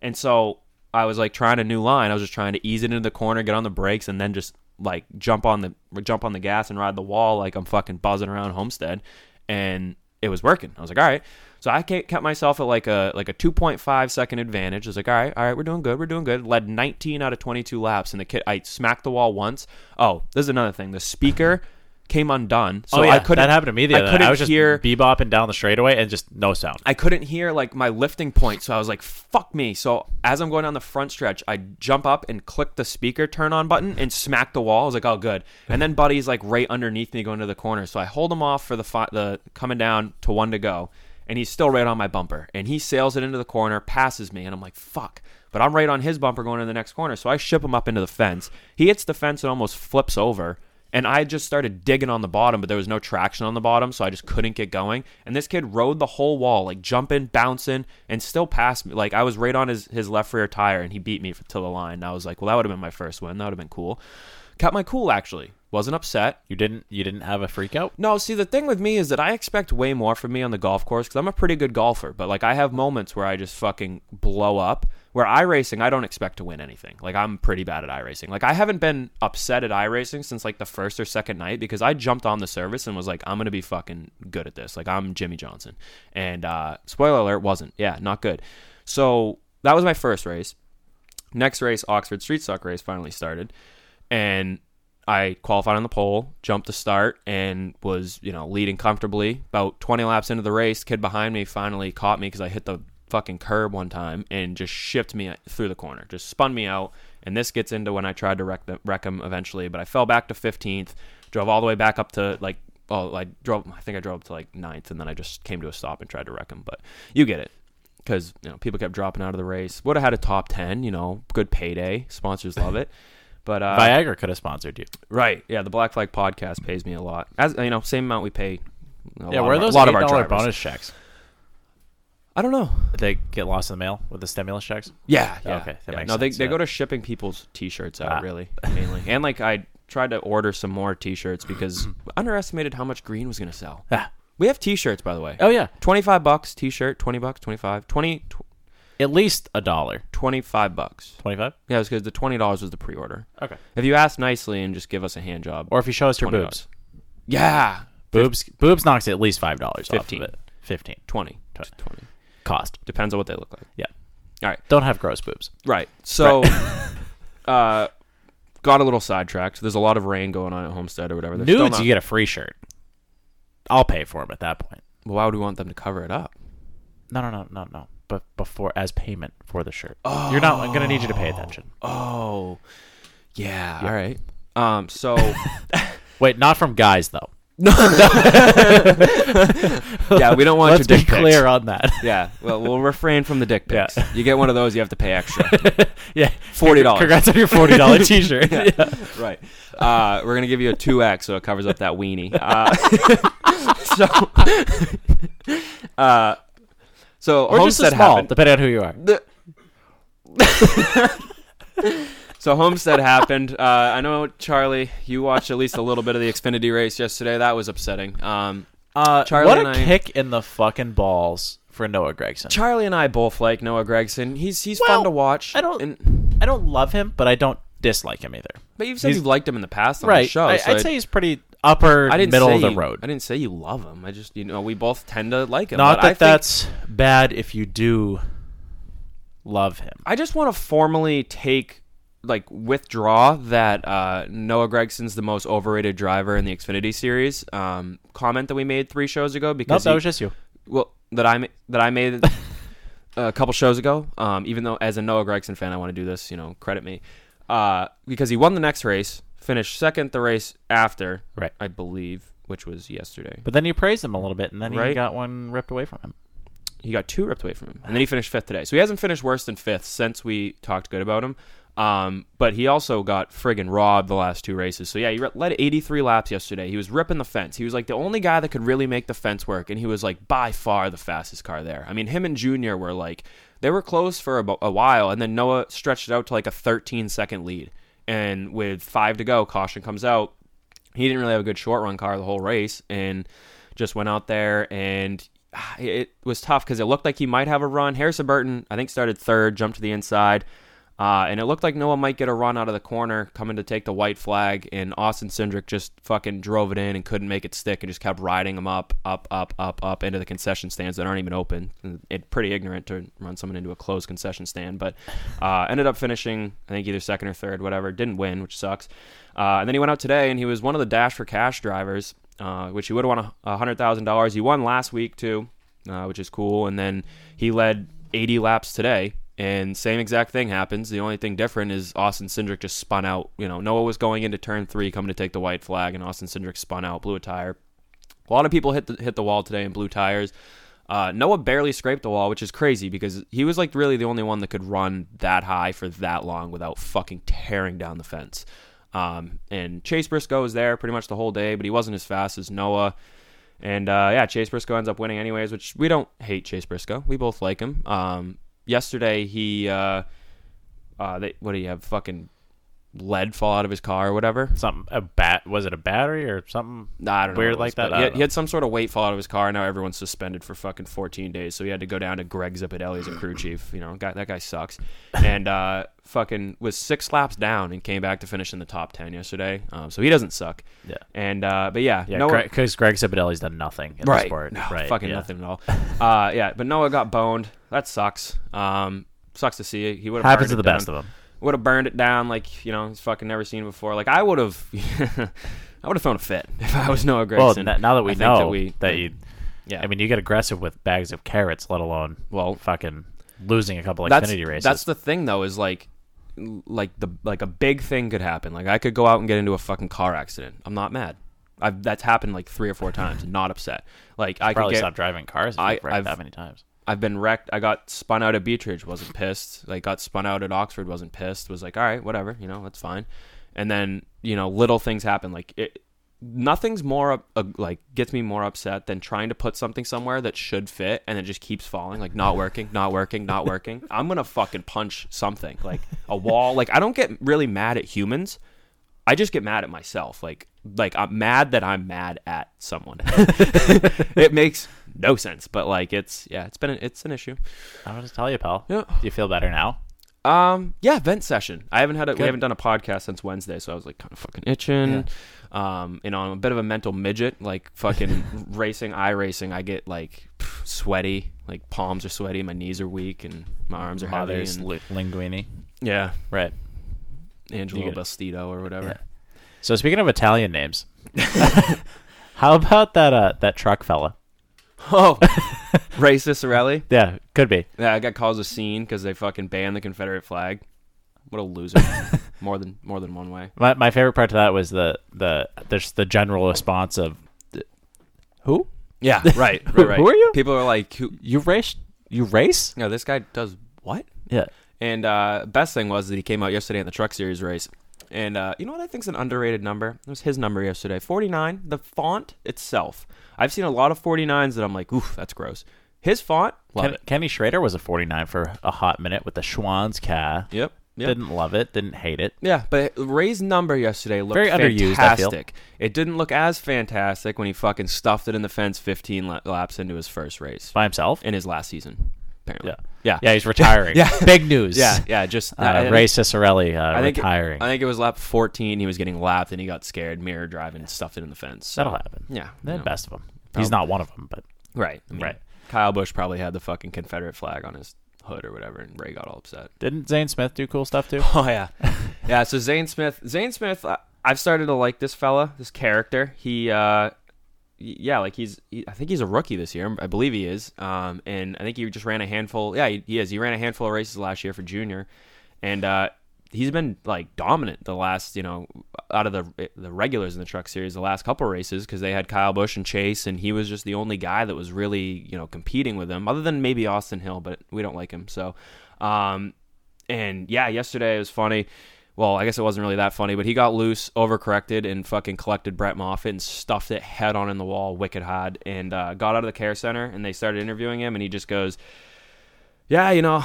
And so I was like trying a new line. I was just trying to ease it into the corner, get on the brakes, and then just like jump on the jump on the gas and ride the wall like I'm fucking buzzing around Homestead. And it was working. I was like, all right. So I kept myself at like a like a 2.5 second advantage. I was like, all right, all right, we're doing good, we're doing good. Led 19 out of 22 laps, and the kid I smacked the wall once. Oh, this is another thing. The speaker came undone, so oh yeah, I couldn't. that happened to me the I couldn't. I was just hear bebopping down the straightaway and just no sound. I couldn't hear like my lifting point, so I was like, "Fuck me!" So as I'm going down the front stretch, I jump up and click the speaker turn on button and smack the wall. I was like, "Oh, good." And then Buddy's like right underneath me, going to the corner, so I hold him off for the fi- the coming down to one to go, and he's still right on my bumper, and he sails it into the corner, passes me, and I'm like, "Fuck." But I'm right on his bumper going to the next corner, so I ship him up into the fence. He hits the fence and almost flips over. And I just started digging on the bottom, but there was no traction on the bottom, so I just couldn't get going. And this kid rode the whole wall, like jumping, bouncing, and still passed me. Like I was right on his, his left rear tire, and he beat me to the line. And I was like, well, that would have been my first win. That would have been cool. Kept my cool, actually. Wasn't upset. You didn't you didn't have a freak out? No, see, the thing with me is that I expect way more from me on the golf course because I'm a pretty good golfer. But like, I have moments where I just fucking blow up. Where iRacing, I don't expect to win anything. Like, I'm pretty bad at iRacing. Like, I haven't been upset at iRacing since like the first or second night because I jumped on the service and was like, I'm gonna be fucking good at this. Like, I'm Jimmie Johnson. And uh, spoiler alert, wasn't. Yeah, not good. So that was my first race. Next race, Oxford Street Stock race, finally started, and I qualified on the pole, jumped the start, and was you know leading comfortably. About 20 laps into the race, kid behind me finally caught me because I hit the fucking curb one time and just shipped me through the corner, just spun me out. And this gets into when I tried to wreck, the, wreck him eventually, but I fell back to 15th, drove all the way back up to like oh I drove I think I drove up to like 9th, and then I just came to a stop and tried to wreck him. But you get it because you know people kept dropping out of the race. Would have had a top ten, you know, good payday. Sponsors love it. But uh, Viagra could have sponsored you. right, yeah, the Black Flag podcast pays me a lot. As you know, same amount we pay. A Yeah, lot where of are our- those a lot eight of our drivers. bonus checks? I don't know. Did they get lost in the mail with the stimulus checks? Yeah, yeah. Okay, that yeah. makes No, they sense, they yeah. go to shipping people's T-shirts out Ah. really mainly, and like I tried to order some more T-shirts because underestimated how much green was gonna sell. Ah. We have T-shirts by the way. Oh yeah, Twenty five bucks T-shirt, twenty bucks, 25, 20, tw- at least a dollar. 25 bucks. Twenty five. Yeah, it's because the twenty dollars was the pre-order. Okay. If you ask nicely and just give us a hand job, Or if you show us your $20. boobs, yeah, boobs boobs knocks at least five dollars off 15. of it. Fifteen 20, 20. cost. Depends on what they look like. Yeah. All right. Don't have gross boobs. Right. So, uh, got a little sidetracked. There's a lot of rain going on at Homestead or whatever. They're Nudes, not- you get a free shirt. I'll pay for them at that point. Well, why would we want them to cover it up? No, no, no, no, no. But before, as payment for the shirt, you're not. I'm gonna need you to pay attention. Oh, yeah. All right. Um. So, Wait, not from guys though. No. yeah, we don't want Let's your be dick pics. clear on that. Yeah, well, we'll refrain from the dick pics. Yeah. You get one of those, you have to pay extra. yeah, $40. Congrats on your forty dollar T-shirt. Yeah. Yeah. right. Uh, we're gonna give you a two X, so it covers up that weenie. Uh, so, uh, so Or just Homestead small, happened. depending on who you are. So Homestead happened. Uh, I know Charlie, you watched at least a little bit of the Xfinity race yesterday. That was upsetting. Um, Uh, Charlie what a kick in the fucking balls for Noah Gragson. Charlie and I both like Noah Gragson. He's he's Well, fun to watch. I don't- And, I don't love him, but I don't dislike him either. but you've said He's- you've liked him in the past on right. the show. I, so I'd say he's pretty upper I didn't middle say of the you- road. I didn't say you love him. I just you know we both tend to like him. Not that I think- that's bad if you do love him. I just want to formally take like withdraw that uh, Noah Gragson's the most overrated driver in the Xfinity series um, comment that we made three shows ago because that he- was just you. well that I that I made a couple shows ago. Um, even though as a Noah Gragson fan, I want to do this. You know, credit me uh, because he won the next race, finished second the race after, Right. I believe, which was yesterday. But then you praised him a little bit, and then he Right. got one ripped away from him. he got two ripped away from him, and then he finished fifth today. So he hasn't finished worse than fifth since we talked good about him. Um, but he also got friggin' robbed the last two races. So yeah, he re- led 83 laps yesterday. He was ripping the fence. He was like the only guy that could really make the fence work, and he was like by far the fastest car there. I mean, him and Junior were like they were close for a, a while, and then Noah stretched it out to like a 13 second lead. And with five to go, caution comes out he didn't really have a good short run car the whole race and just went out there and ah, it was tough because it looked like he might have a run. Harrison Burton, I think, started third, jumped to the inside. Uh, and it looked like Noah might get a run out of the corner coming to take the white flag, and Austin Cindric just fucking drove it in and couldn't make it stick and just kept riding him up, up, up, up, up into the concession stands that aren't even open. It pretty ignorant to run someone into a closed concession stand, but uh, ended up finishing I think either second or third, whatever. Didn't win, which sucks. Uh, and then he went out today, and he was one of the Dash for Cash drivers, uh, which he would have won a hundred thousand dollars. He won last week too, uh, which is cool. And then he led 80 laps today, and same exact thing happens. The only thing different is Austin Cindric just spun out. You know, Noah was going into turn three, coming to take the white flag, and Austin Cindric spun out, blew a tire. A lot of people hit the hit the wall today and blew tires. Uh, Noah barely scraped the wall, which is crazy because he was like really the only one that could run that high for that long without fucking tearing down the fence. Um, and Chase Briscoe was there pretty much the whole day, but he wasn't as fast as Noah. And uh, yeah, Chase Briscoe ends up winning anyways, which we don't hate Chase Briscoe. We both like him. Um, yesterday he, uh, uh, they, what do you have? Fucking lead fall out of his car or whatever. Something a bat was it a battery or something I don't know weird what like was, that? He had, he had some sort of weight fall out of his car. Now everyone's suspended for fucking 14 days. So he had to go down to Greg Zipadelli as a crew chief. You know, guy, that guy sucks. And uh, fucking was six laps down and came back to finish in the top 10 yesterday. Um, so he doesn't suck. Yeah. And uh, but yeah, Yeah, because Greg Zipadelli's done nothing in the sport. No, right. fucking yeah. nothing at all. uh, yeah, but Noah got boned. That sucks. Um, sucks to see. He would have Happens to the best of them. Would have burned it down like you know he's fucking never seen before. Like I would have, I would have thrown a fit if I was Noah Well, n- now that we I know that, we, you, yeah, I mean, you get aggressive with bags of carrots, let alone well, fucking losing a couple that's Xfinity races. that's the thing though is like like the like a big thing could happen. Like I could go out and get into a fucking car accident. I'm not mad. I've that's happened like three or four times. Not upset. Like I could probably get stop driving cars. If I- I've- that many times. I've been wrecked. I got spun out at Beech Ridge, wasn't pissed. Like got spun out at Oxford, wasn't pissed. Was like, all right, whatever, you know, that's fine. And then you know, little things happen. Like it, nothing's more up- uh, like gets me more upset than trying to put something somewhere that should fit and it just keeps falling, like not working, not working, not working. I'm gonna fucking punch something like a wall. Like I don't get really mad at humans. I just get mad at myself. Like like I'm mad that I'm mad at someone. it makes no sense, but like it's yeah, it's been an, it's an issue. I'll to tell you, pal. Yeah. Do you feel better now? Um yeah, vent session. I haven't had a, we haven't done a podcast since Wednesday, so I was like kind of fucking itching. Um, you know, I'm a bit of a mental midget. Like fucking racing, iRacing. I get like pff, sweaty. Like palms are sweaty, my knees are weak, and my arms are heavy. And, li- linguini. yeah, Right. Angelo. Bastido or whatever. Yeah. So speaking of Italian names, how about that uh, that truck fella? Oh, racist rally. Yeah, could be. Yeah, I got caused a scene because they fucking banned the Confederate flag. What a loser. more than more than one way. My my favorite part to that was the the there's the general response of who Yeah, right, right, right. who are you? People are like, who, you race you race no, this guy does what? yeah And uh, best thing was that he came out yesterday in the Truck Series race. And uh, you know what I think is an underrated number? It was his number yesterday, 49. The font itself. I've seen a lot of 49s that I'm like, oof, that's gross. His font, love Ken, it. Kenny Schrader was a 49 for a hot minute with the Schwann's Ka. Yep. Yep. Didn't love it. Didn't hate it. Yeah, but Ray's number yesterday looked Very underused, fantastic. It didn't look as fantastic when he fucking stuffed it in the fence 15 laps into his first race By himself. in his last season. Apparently. yeah. Yeah. Yeah, he's retiring. Yeah. Big news. Yeah, yeah, just Uh, I- I Ray think- Ciccarelli uh, I think retiring. I think it was lap 14. He was getting lapped and he got scared, mirror driving, and stuffed it in the fence. So, That'll happen. Yeah, the you know. best of them. He's not one of them, but Right. I mean, Right. Kyle Busch probably had the fucking Confederate flag on his hood or whatever, and Ray got all upset. didn't Zane Smith do cool stuff too? Oh yeah, yeah. So Zane Smith, Zane Smith, I- I've started to like this fella, this character. He, uh, yeah, like he's, he, I think he's a rookie this year. I believe he is. Um, and I think he just ran a handful. Yeah, he, he is. He ran a handful of races last year for junior, and uh, he's been like dominant the last, you know, out of the the regulars in the Truck Series, the last couple races because they had Kyle Busch and Chase, and he was just the only guy that was really, you know, competing with them, other than maybe Austin Hill, but we don't like him. So, um, and yeah, yesterday it was funny. Well, I guess it wasn't really that funny, but he got loose, overcorrected, and fucking collected Brett Moffitt and stuffed it head on in the wall, wicked hard, and uh, got out of the care center. And they started interviewing him, and he just goes, "Yeah, you know,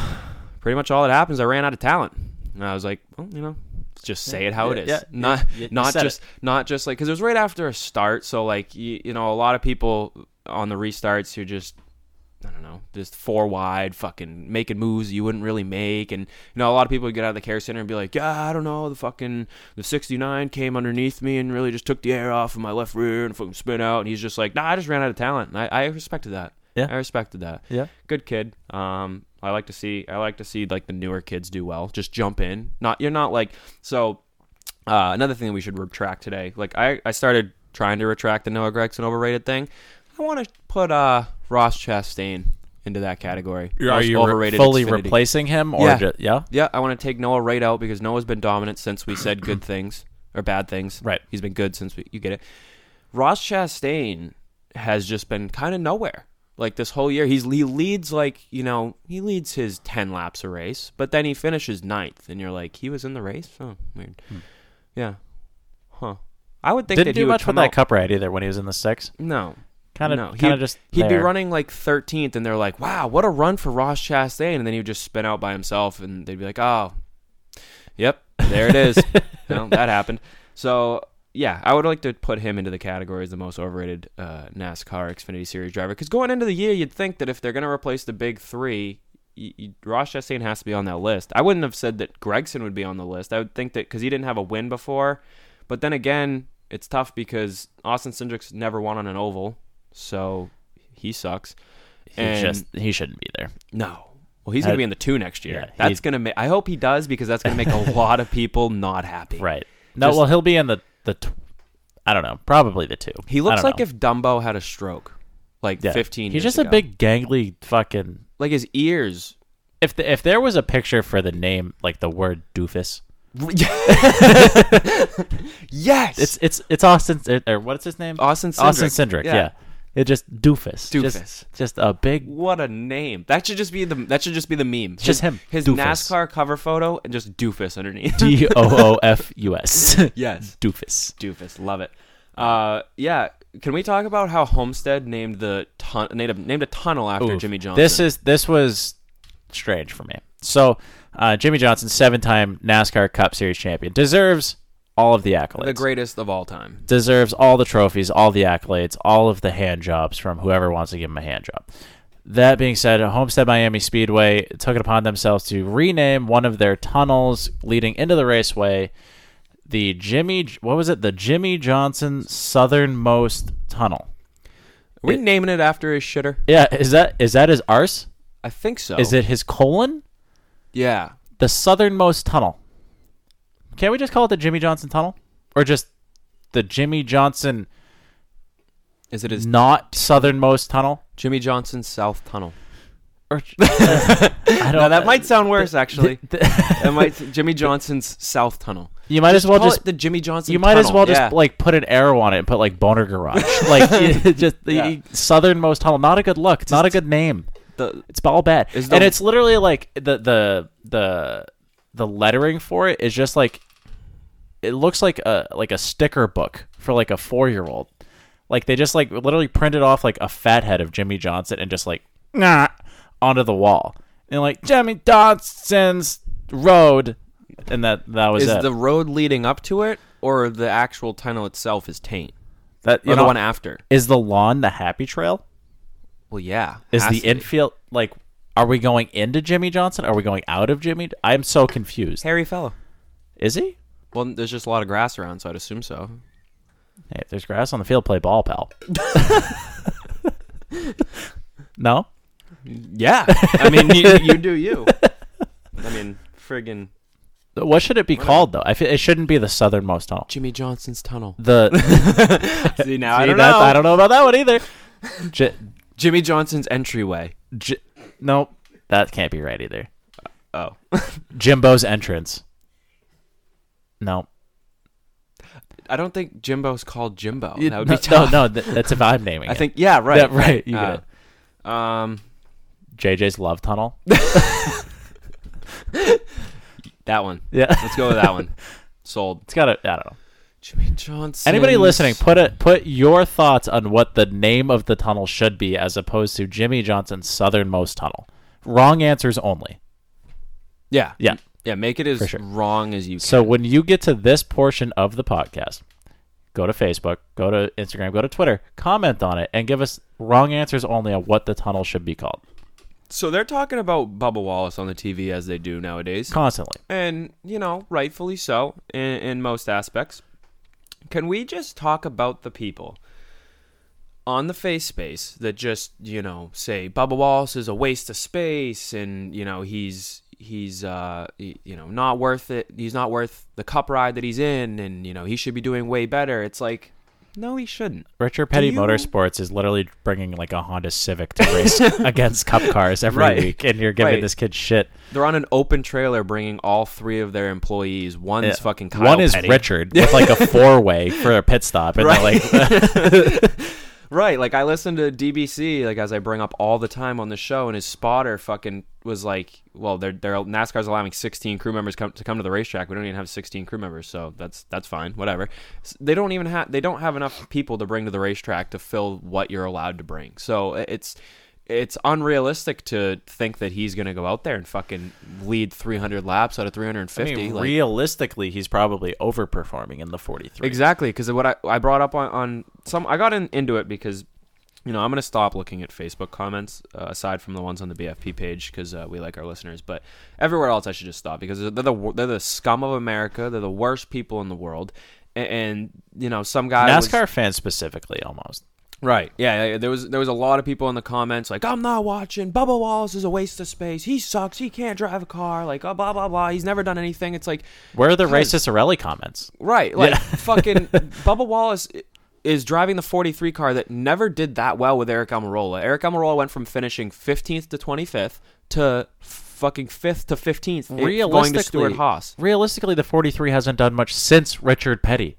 pretty much all that happens. I ran out of talent." And I was like, "Well, you know, just say it how it yeah, is. yeah, not you not just not just like because it was right after a start. So like you, you know, a lot of people on the restarts who just I don't know, just four wide, fucking making moves you wouldn't really make. And, you know, a lot of people would get out of the care center and be like, yeah, I don't know, the fucking, the 69 came underneath me and really just took the air off of my left rear and fucking spin out. And he's just like, nah, I just ran out of talent. And I, I respected that. Yeah. I respected that. Yeah. Good kid. Um, I like to see, I like to see like the newer kids do well. Just jump in. Not, you're not like, so, uh, another thing that we should retract today, like I, I started trying to retract the Noah Gragson overrated thing. I want to put uh, Ross Chastain into that category. Are you re- fully Xfinity. replacing him, or Yeah. ju- yeah? Yeah, I want to take Noah right out because Noah's been dominant since we said good things or bad things. Right. He's been good since we, you get it. Ross Chastain has just been kind of nowhere. Like this whole year, he's he leads like you know he leads his ten laps a race, but then he finishes ninth, and you're like he was in the race. Oh, weird. Yeah. Huh. I would think Hmm. Didn't that he do much with come that cup ride either when he was in the six. no. Kinda- no. kinda He'd- just He'd be running like 13th, and they're like, "Wow, what a run for Ross Chastain!" And then he would just spin out by himself, and they'd be like, "Oh, yep, there it is." no, that happened. So yeah, I would like to put him into the category as the most overrated uh, NASCAR Xfinity Series driver. Because going into the year, you'd think that if they're going to replace the big three, y y Ross Chastain has to be on that list. I wouldn't have said that Gragson would be on the list. I would think that because he didn't have a win before, but then again, it's tough because Austin Cindric's never won on an oval, so he sucks. He And- just he shouldn't be there. No. Well, he's going to be in the two next year. yeah, That's going to make. I hope he does because that's going to make a lot of people not happy. Right. No, Just- well he'll be in the the. Tw- I don't know. Probably the two. He looks like know. if Dumbo had a stroke, like Yeah. 15. He's just a big gangly fucking. Like his ears. If the, if there was a picture for the name like the word doofus, yes. it's it's it's Austin or what's his name? Austin Cindric. Austin Cindric. Yeah. It just doofus. Doofus. Just, just a big. What a name. That should just be the. That should just be the meme. It's just him, His Doofus. NASCAR cover photo and just doofus underneath. D O O F U S. yes. Doofus. Doofus. Love it. Uh, yeah. Can we talk about how Homestead named the ton- named a, named a tunnel after Oof. Jimmie Johnson? This is this was strange for me. So, uh, Jimmie Johnson, seven-time NASCAR Cup Series champion, deserves all of the accolades. the greatest of all time. deserves all the trophies, all the accolades, all of the hand jobs from whoever wants to give him a hand job. That being said, Homestead Miami Speedway took it upon themselves to rename one of their tunnels leading into the raceway the Jimmy what was it? The Jimmie Johnson Southernmost Tunnel. Are we naming it after his shitter? Yeah, is that is that his arse? I think so. Is it his colon? Yeah. The southernmost tunnel. Can't we just call it the Jimmie Johnson Tunnel? Or just the Jimmie Johnson Is it his not southernmost tunnel? Jimmie Johnson South Tunnel? Or, I don't. No, that might sound worse actually. the- that might Jimmie Johnson's South Tunnel. You might as well just the Jimmie Johnson. You might as well just yeah. like put an arrow on it and put like Boner Garage, like just the southernmost tunnel. Not a good look. It's not a good name. the It's all bad, the- and it's literally like the the the the lettering for it is just like it looks like a like a sticker book for like a four year old. Like they just like literally printed off like a fat head of Jimmie Johnson and just like nah onto the wall and like Jimmie Johnson's road, and that that was is it. the road leading up to it or the actual tunnel itself is taint. that Or you the one after. is the lawn the happy trail? Well, yeah. Is the to be. infield like? Are we going into Jimmie Johnson? Are we going out of Jimmy? I'm so confused. hairy fellow? Is he? Well, there's just a lot of grass around, so I'd assume so. Hey, if there's grass on the field, play ball, pal. no. Yeah, I mean, you, you do you. I mean, friggin' What should it be called though? I feel it shouldn't be the southernmost tunnel. Jimmie Johnson's tunnel. The See now, See, I don't know. I don't know about that one either. J- Jimmie Johnson's entryway. J- nope, that can't be right either. Uh, oh, Jimbo's entrance. No, I don't think Jimbo's called Jimbo. That would no, be tough. no, no. th- that's if I'm naming I it. think yeah, right, right, you get Uh, Um, JJ's love tunnel. that one. Yeah, Let's go with that one. Sold. it's got a. I don't know. Jimmie Johnson. Anybody listening, put it put your thoughts on what the name of the tunnel should be as opposed to Jimmie Johnson's southernmost tunnel. Wrong answers only. Yeah, Yeah. Yeah. Make it as sure. wrong as you can. So when you get to this portion of the podcast, go to Facebook, go to Instagram, go to Twitter, comment on it, and give us wrong answers only on what the tunnel should be called. So they're talking about Bubba Wallace on the TV as they do nowadays, Constantly. and you know, rightfully so in, in most aspects. Can we just talk about the people on the face space that just you know say Bubba Wallace is a waste of space, and you know he's he's uh y- you know not worth it. He's not worth the cup ride that he's in, and you know he should be doing way better. It's like, no, he shouldn't. Richard Petty you- Motorsports is literally bringing like a Honda Civic to race against cup cars every Right. week, and you're giving Right. this kid shit. They're on an open trailer, bringing all three of their employees. One's Yeah. fucking Kyle One is Petty. Richard with like a four way for a pit stop, and they're like, Right, like I listen to DBC, like as I bring up all the time on the show, and his spotter fucking was like, "Well, they're they're NASCAR's allowing 16 crew members come to come to the racetrack. We don't even have 16 crew members, so that's that's fine, whatever." They don't even have they don't have enough people to bring to the racetrack to fill what you're allowed to bring. So it's it's unrealistic to think that he's gonna go out there and fucking lead 300 laps out of I 350. mean, like- realistically, he's probably overperforming in the 43. Exactly, because what I, I brought up on, on some, I got in, into it because, you know, I'm gonna stop looking at Facebook comments uh, aside from the ones on the BFP page because uh, we like our listeners, but everywhere else I should just stop because they're the they're the scum of America. They're the worst people in the world, and, and you know, some guy was- NASCAR fans specifically, almost. Right. Yeah, There was there was a lot of people in the comments like, "I'm not watching. Bubba Wallace is a waste of space. He sucks. He can't drive a car. Like, oh, blah blah blah. He's never done anything." It's like, Where are the racist Sorelli comments? right, like Yeah. fucking Bubba Wallace is driving the 43 car that never did that well with Aric Almirola. Aric Almirola went from finishing 15th to 25th to fucking 5th to 15th, it- going to Realistically, Stewart-Haas. realistically, the 43 hasn't done much since Richard Petty.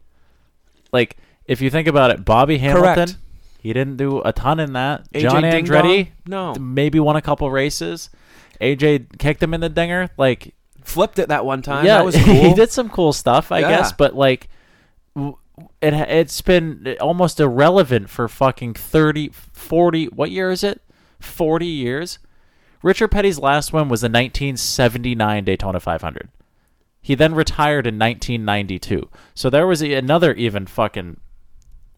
Like, if you think about it, Bobby Hamilton, Correct. he didn't do a ton in that. AJ John Ding Andretti, Dong? No. maybe won a couple races. AJ kicked him in the dinger. Like, Flipped it that one time. yeah, that was cool. he did some cool stuff, I Yeah. guess. But like, it it's been almost irrelevant for fucking 30, 40. What year is it? Forty years. Richard Petty's last win was the 1979 Daytona 500. He then retired in 1992. So there was another even fucking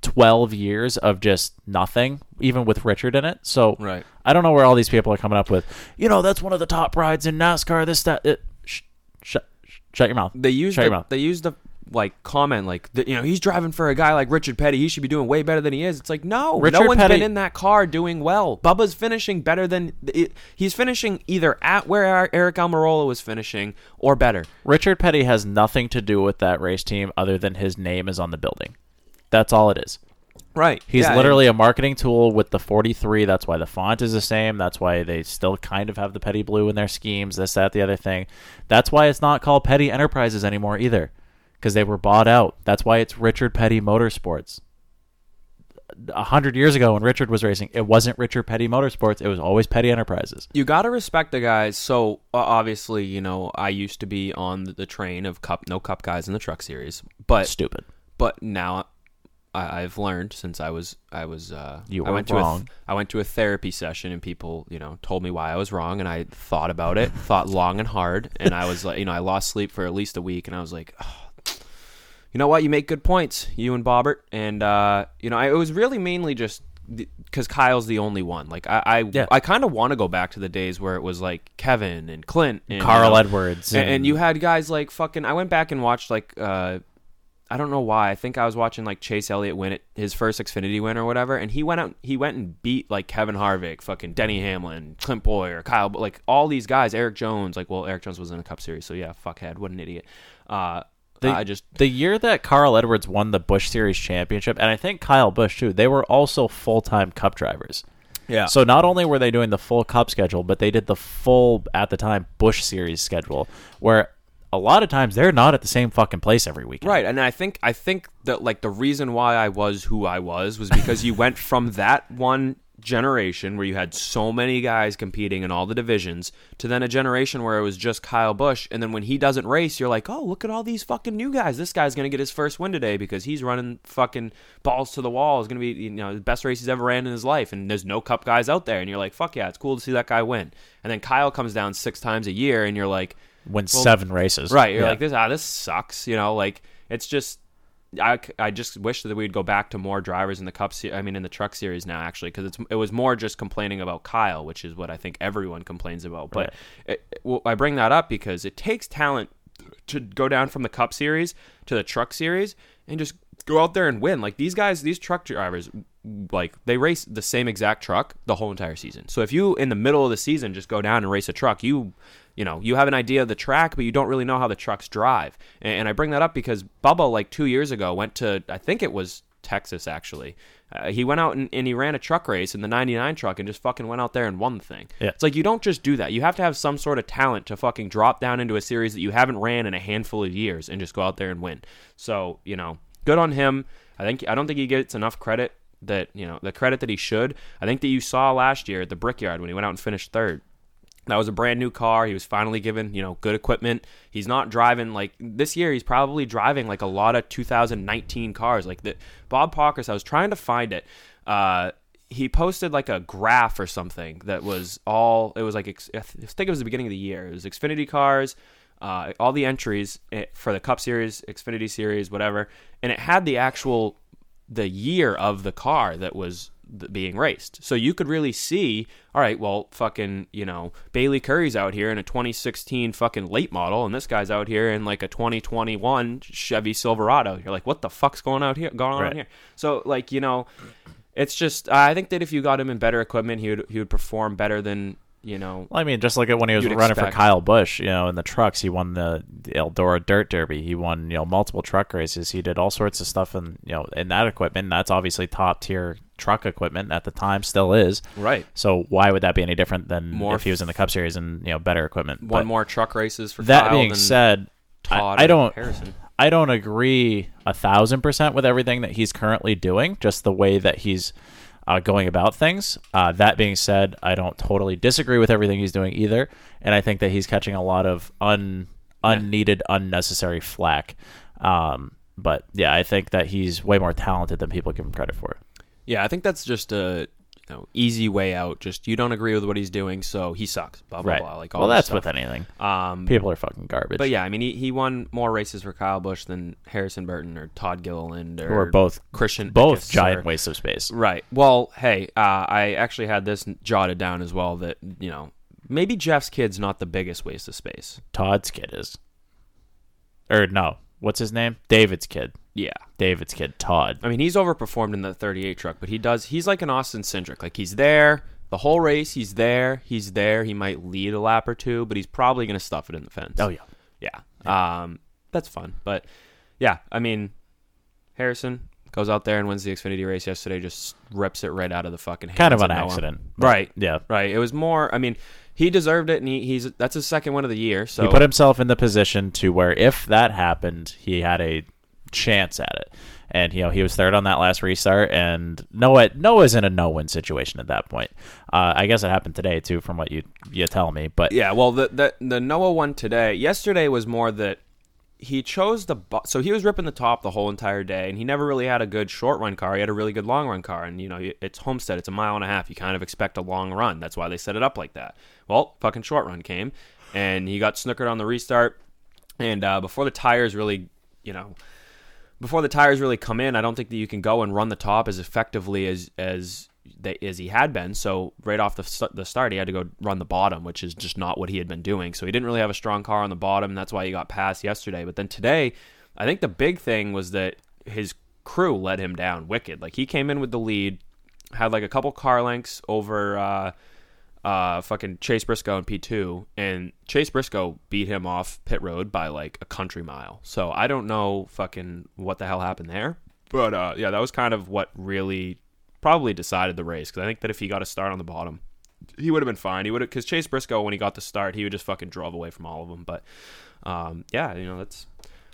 12 years of just nothing, even with Richard in it. So Right. I don't know where all these people are coming up with. You know, that's one of the top rides in NASCAR. This that. It, sh- sh- sh- shut your mouth. they used shut the, your mouth. they used the like comment like you know he's driving for a guy like Richard Petty he should be doing way better than he is it's like no Richard no one's Petty- been in that car doing well Bubba's finishing better than he's finishing either at where Aric Almirola was finishing or better Richard Petty has nothing to do with that race team other than his name is on the building. That's all it is. Right. He's Yeah, literally a marketing tool with the 43. That's why the font is the same. That's why they still kind of have the petty blue in their schemes, this, that, the other thing. That's why it's not called Petty Enterprises anymore either, because they were bought out. That's why it's Richard Petty Motorsports. A hundred years ago, when Richard was racing, it wasn't Richard Petty Motorsports. It was always Petty Enterprises. You got to respect the guys. So uh, obviously, you know, I used to be on the, train of cup, no cup guys in the truck series, but Stupid. but now I, I've learned since I was I was uh, You I were went to a wrong. I went to a therapy session and people you know told me why I was wrong and I thought about it, thought long and hard, and I was like you know I lost sleep for at least a week and I was like. Oh, you know what? You make good points, you and Bobbert, and uh, you know I, it was really mainly just because Kyle's the only one. Like I, I, Yeah. I kind of want to go back to the days where it was like Kevin and Clint, and, Carl Edwards and, and and- you had guys like fucking. I went back and watched like uh, I don't know why. I think I was watching like Chase Elliott win it, his first Xfinity win or whatever, and he went out. He went and beat like Kevin Harvick, fucking Denny Hamlin, Clint Bowyer, Kyle, like all these guys. Erik Jones, like well, Erik Jones was in a Cup Series, so yeah, fuckhead, what an idiot. Uh, The, I just the year that Carl Edwards won the Busch Series championship, and I think Kyle Busch too, they were also full time Cup drivers. yeah. So not only were they doing the full Cup schedule, but they did the full at the time Busch Series schedule, where a lot of times they're not at the same fucking place every weekend. Right, and I think I think that like the reason why I was who I was was because you went from that one generation where you had so many guys competing in all the divisions to then a generation where it was just Kyle Busch and then when he doesn't race you're like, "Oh, look at all these fucking new guys. This guy's going to get his first win today because he's running fucking balls to the wall. It's going to be, you know, the best race he's ever ran in his life and there's no cup guys out there." And you're like, "Fuck yeah, it's cool to see that guy win." And then Kyle comes down 6 times a year and you're like, Win Well, seven races. Right. You're Yeah. like this. Ah, this sucks. You know, like it's just. I, I just wish that we'd go back to more drivers in the cup. Se- I mean, in the truck series now, actually, because it's it was more just complaining about Kyle, which is what I think everyone complains about. But it, it- well, I bring that up because it takes talent to go down from the cup series to the truck series and just go out there and win. Like these guys, these truck drivers, like they race the same exact truck the whole entire season. So if you in the middle of the season just go down and race a truck, you you know you have an idea of the track, but you don't really know how the trucks drive. And, and I bring that up because Bubba like two years ago went to I think it was Texas actually. Uh, he went out and, and he ran a truck race in the 99 truck and just fucking went out there and won the thing. Yeah. It's like you don't just do that. You have to have some sort of talent to fucking drop down into a series that you haven't ran in a handful of years and just go out there and win. So, you know, good on him. I think I don't think he gets enough credit that, you know, the credit that he should. I think that you saw last year at the Brickyard when he went out and finished third. That was a brand new car. He was finally given, you know, good equipment. He's not driving like this year. He's probably driving like a lot of 2019 cars. Like the Bob Pockrass. I was trying to find it. Uh, he posted like a graph or something that was all. It was like I think it was the beginning of the year. It was Xfinity cars, uh, all the entries eh, for the Cup Series, Xfinity Series, whatever, and it had the actual the year of the car that was being raced. So you could really see, all right, well, fucking, you know, Bayley Currey's out here in a 2016 fucking late model, and this guy's out here in like a 2021 Chevy Silverado. You're like, what the fuck's going out here? Going on Right. here? So like, you know, it's just I think that if you got him in better equipment, he would he would perform better than you know. Well, I mean, just look at when he was running expect. for Kyle Busch, you know, in the trucks. He won the, the Eldora Dirt Derby. He won, you know, multiple truck races. He did all sorts of stuff in, you know, in that equipment. That's obviously top tier truck equipment at the time, still is. Right. So why would that be any different than More if he was in the Cup Series and you know better equipment? One But more truck races for That Kyle being said, Todd I, I don't. Harrison. I don't agree a thousand percent with everything that he's currently doing. Just the way that he's uh, going about things. Uh, that being said, I don't totally disagree with everything he's doing either, and I think that he's catching a lot of un unneeded, unnecessary flack. Um, but yeah, I think that he's way more talented than people give him credit for. Yeah, I think that's just a you know, easy way out. Just you don't agree with what he's doing, so he sucks. Blah blah Right. blah. Like all well, that's stuff. with anything. Um, People are fucking garbage. But yeah, I mean, he, he won more races for Kyle Busch than Harrison Burton or Todd Gilliland or both Christian both giant or- wastes of space. Right. Well, hey, uh, I actually had this jotted down as well that you know maybe Jeff's kid's not the biggest waste of space. Todd's kid is, or no, what's his name? David's kid. Yeah. David's kid, Todd. I mean, he's overperformed in the 38 truck, but he does. He's like an Austin Cindric. Like he's there the whole race. He's there. He's there. He might lead a lap or two, but he's probably going to stuff it in the fence. Oh, yeah. yeah. Um, that's fun, but yeah. I mean, Harrison, goes out there and wins the Xfinity race yesterday. Just rips it right out of the fucking hands Kind of an accident, right? yeah. right. It was more. I mean, he deserved it, and he, he's that's his second win of the year. So He put himself in the position to where if that happened, he had a chance at it. And you know he was third on that last restart, and Noah Noah's in a no-win situation at that point. Uh, I guess it happened today too, from what you you tell me. But Yeah, well, the the the Noah one today. Yesterday was more that he chose the bo- so he was ripping the top the whole entire day, and he never really had a good short run car. He had a really good long run car, and you know it's Homestead, it's a mile and a half. You kind of expect a long run. That's why they set it up like that. Well, fucking short run came, and he got snookered on the restart, and uh, before the tires really, you know. Before the tires really come in, I don't think that you can go and run the top as effectively as as they, as he had been. So right off the st- the start, he had to go run the bottom, which is just not what he had been doing. So he didn't really have a strong car on the bottom. That's why he got passed yesterday. But then today, I think the big thing was that his crew let him down wicked. Like he came in with the lead, had like a couple car lengths over uh, uh, fucking Chase Briscoe in P two, and Chase Briscoe beat him off pit road by like a country mile. So I don't know fucking what the hell happened there. But uh, yeah, that was kind of what really probably decided the race because I think that if he got a start on the bottom, he would have been fine. He would have because Chase Briscoe when he got the start, he would just fucking drove away from all of them. But um, yeah, you know that's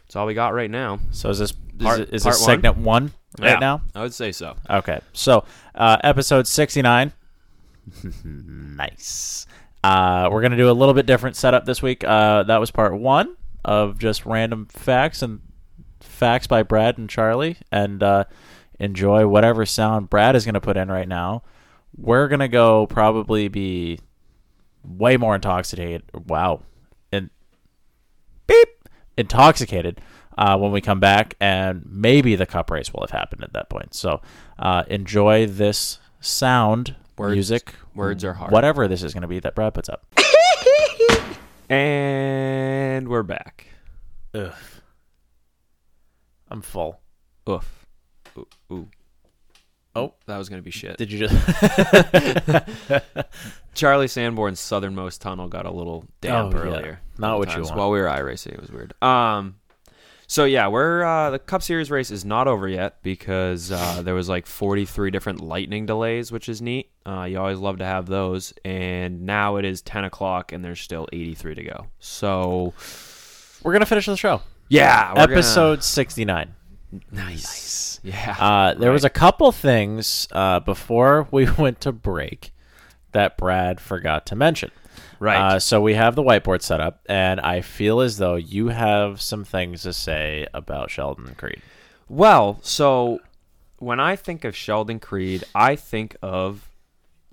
that's all we got right now. so is this Part- is, is part this one? segment one right Yeah, now? I would say so. Okay, so uh, episode sixty nine. Nice. Uh, we're gonna do a little bit different setup this week. Uh, that was part one of just random facts and facts by Brad and Charlie, and uh, enjoy whatever sound Brad is gonna put in right now. We're gonna go probably be way more intoxicated. Wow, and beep intoxicated uh, when we come back, and maybe the cup race will have happened at that point. So uh, enjoy this sound, Words- music, words are hard. Whatever this is going to be that Brad puts up. And we're back. Ugh. I'm full. Oof. Ooh. ooh. Oh. that was gonna be shit. Did you just? Charlie Sanborn's southernmost tunnel got a little damp Oh, yeah. earlier. Not what you want. While we were iRacing, it was weird. Um, so yeah, we're uh, the Cup Series race is not over yet because uh, there was like 43 different lightning delays, which is neat. Uh, you always love to have those, and now it is 10 o'clock and there's still 83 to go. So We're gonna finish the show. yeah, we're gonna- Episode 69. nice. Yeah. Uh, there was a couple things uh, before we went to break that Brad forgot to mention. Right. Uh, so we have the whiteboard set up, and I feel as though you have some things to say about Sheldon Creed. Well, so when I think of Sheldon Creed, I think of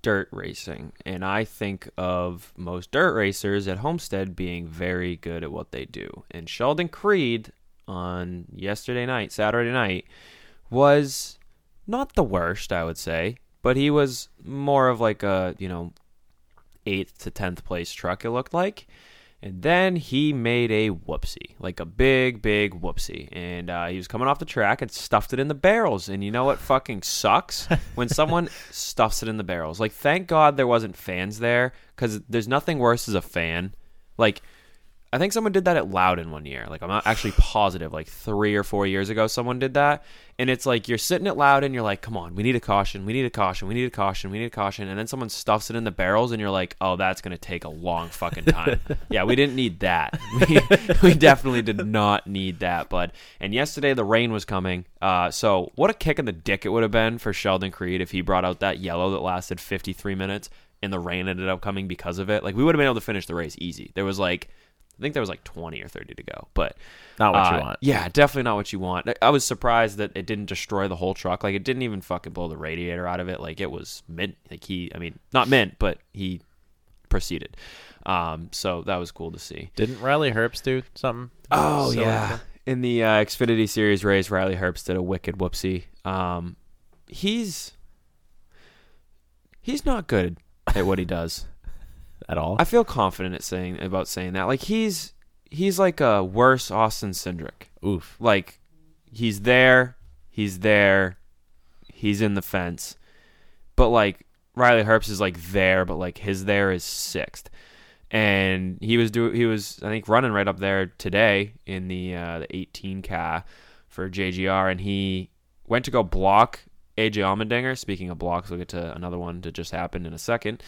dirt racing, and I think of most dirt racers at Homestead being very good at what they do. And Sheldon Creed on yesterday night, Saturday night, was not the worst, I would say, but he was more of like a, you know, eighth to tenth place truck, it looked like. And then he made a whoopsie, like a big, big whoopsie. And uh, he was coming off the track and stuffed it in the barrels. And you know what fucking sucks? when someone stuffs it in the barrels. Like, thank God there wasn't fans there, because there's nothing worse as a fan. Like, I think someone did that at Loudon one year. Like I'm not actually positive. Like three or four years ago, someone did that, and it's like you're sitting at Loudon, you're like, "Come on, we need a caution, we need a caution, we need a caution, we need a caution," and then someone stuffs it in the barrels, and you're like, "Oh, that's gonna take a long fucking time." yeah, we didn't need that. We, we definitely did not need that, bud. And yesterday the rain was coming, uh, so what a kick in the dick it would have been for Sheldon Creed if he brought out that yellow that lasted 53 minutes, and the rain ended up coming because of it. Like we would have been able to finish the race easy. There was like I think there was like 20 or 30 to go, but Not what you uh, want. Yeah, definitely not what you want. I- was surprised that it didn't destroy the whole truck. Like it didn't even fucking blow the radiator out of it. Like it was mint. Like he, I mean, not mint, but he proceeded. Um, so that was cool to see. Didn't Riley Herbst do something? Oh yeah, in the uh, Xfinity Series race, Riley Herbst did a wicked whoopsie. Um, he's he's not good at what he does. At all? I feel confident at saying about saying that. Like he's he's like a worse Austin Cindric. Oof. Like he's there, he's there, he's in the fence. But like Riley Herbst is like there, but like his there is sixth. And he was do he was I think running right up there today in the uh, the 18 car for JGR, and he went to go block AJ Allmendinger. Speaking of blocks, we'll get to another one that just happened in a second.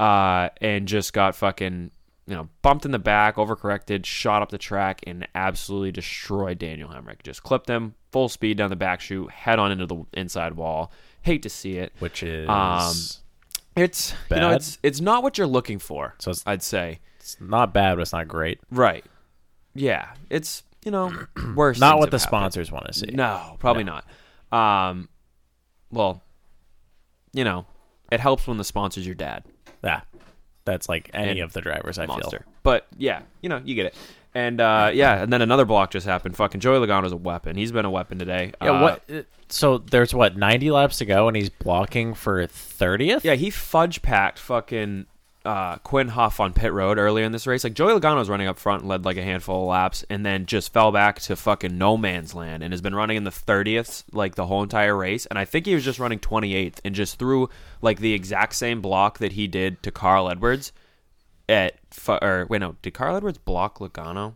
Uh, and just got fucking, you know, bumped in the back, overcorrected, shot up the track, and absolutely destroyed Daniel Hemric. Just clipped him full speed down the back chute, head on into the inside wall. Hate to see it. which is Um, It's you know it's it's not what you're looking for. So I'd say it's not bad, but it's not great. right. Yeah, it's you know worse. Not what the happened. sponsors want to see. No, probably not. Um, well, you know, it helps when the sponsor's your dad. Yeah, that's like any And of the drivers. I monster. feel. But yeah, you know, you get it. And uh, yeah, and then another block just happened. Fucking Joey Logano's a weapon. He's been a weapon today. Yeah. Uh, what? So there's what 90 laps to go, and he's blocking for 30th. Yeah, he fudge packed fucking uh, Quin Houff on pit road earlier in this race. Like Joey Logano was running up front and led like a handful of laps, and then just fell back to fucking no man's land, and has been running in the thirtieth like the whole entire race. And I think he was just running twenty eighth, and just threw like the exact same block that he did to Carl Edwards at fu- or wait no, did Carl Edwards block Logano?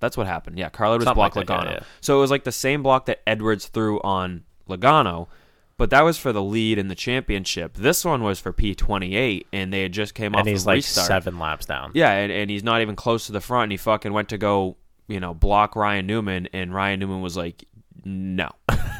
That's what happened. Yeah, Carl Edwards Something blocked like that, Logano. yeah, yeah. So it was like the same block that Edwards threw on Logano, but that was for the lead in the championship. This one was for P28, and they had just came off and he's like restart. seven laps down. Yeah, and, and he's not even close to the front. And he fucking went to go, you know, block Ryan Newman, and Ryan Newman was like, "No,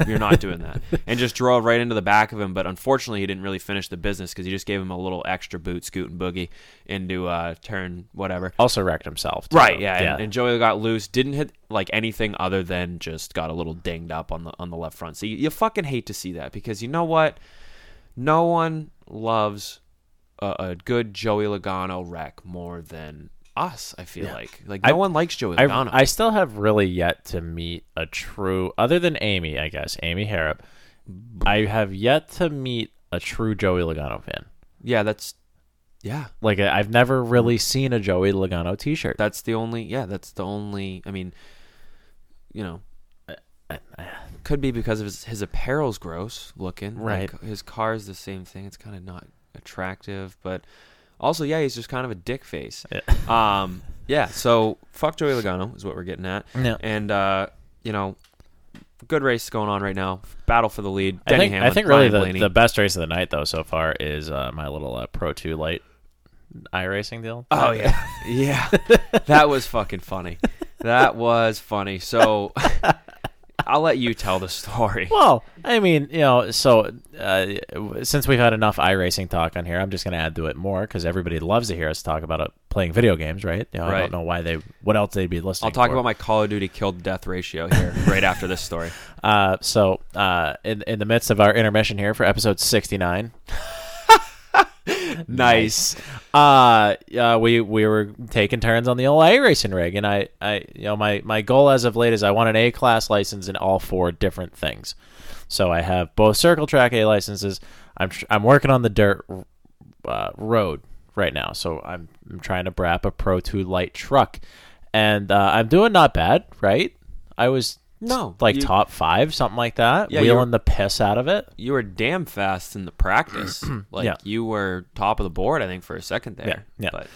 you're not doing that," and just drove right into the back of him. But unfortunately, he didn't really finish the business because he just gave him a little extra boot, scoot and boogie into uh, turn whatever. Also wrecked himself. too. Right, yeah, And, and Joey got loose. Didn't hit like anything other than just got a little dinged up on the on the left front. So you, you fucking hate to see that because you know what? No one loves a, a good Joey Logano wreck more than us. I feel like like no I- one likes Joey I, Logano. I still have really yet to meet a true, other than Amy, I guess, Amy Harrop. I have yet to meet a true Joey Logano fan. yeah, that's yeah. Like I- I've never really seen a Joey Logano T-shirt. That's the only yeah. That's the only. I mean, you know. Could be because of his, his apparel's gross looking. Right. Like, his car's the same thing. It's kind of not attractive, but also, yeah, he's just kind of a dick face. Um, yeah. So fuck Joey Logano is what we're getting at. Yeah. And uh, you know, good race going on right now. Battle for the lead. I Denny think I think really the, the best race of the night though so far is uh, my little uh, Pro Two Light iRacing deal. Oh yeah, yeah. that was fucking funny. That was funny. So I'll let you tell the story. Well, I mean, you know, so uh, since we've had enough iRacing talk on here, I'm just going to add to it more because everybody loves to hear us talk about it, playing video games, right? You know, I don't know why they, what else they'd be listening. I'll talk for. about my Call of Duty kill to death ratio here right after this story. Uh, so uh, in in the midst of our intermission here for episode 69. Nice. Uh, uh, we we were taking turns on the old iRacing rig, and I, I, you know, my my goal as of late is I want an A class license in all four different things. So I have both circle track A licenses. I'm I'm working on the dirt uh, road right now, so I'm, I'm trying to brap a Pro Two light truck, and uh, I'm doing not bad, right? I was No, like you- top five, something like that, Yeah, wheeling the piss out of it. You were damn fast in the practice. like Yeah. you were top of the board, I think, for a second there. Yeah, yeah. But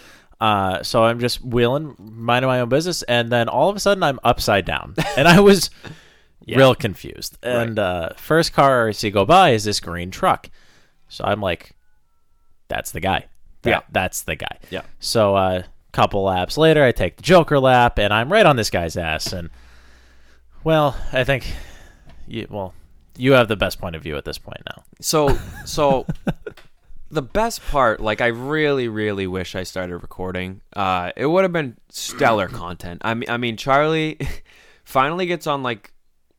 Uh, so I'm just wheeling, minding my own business, and then all of a sudden I'm upside down, and I was real confused. And uh, first car I see go by is this green truck, so I'm like, "That's the guy. That- Yeah. that's the guy." Yeah. So a uh, couple laps later, I take the Joker lap, and I'm right on this guy's ass. And well, I think, you, well, you have the best point of view at this point now. So so the best part, like I really, really wish I started recording. Uh it would have been stellar content. I mean I mean Charlie finally gets on like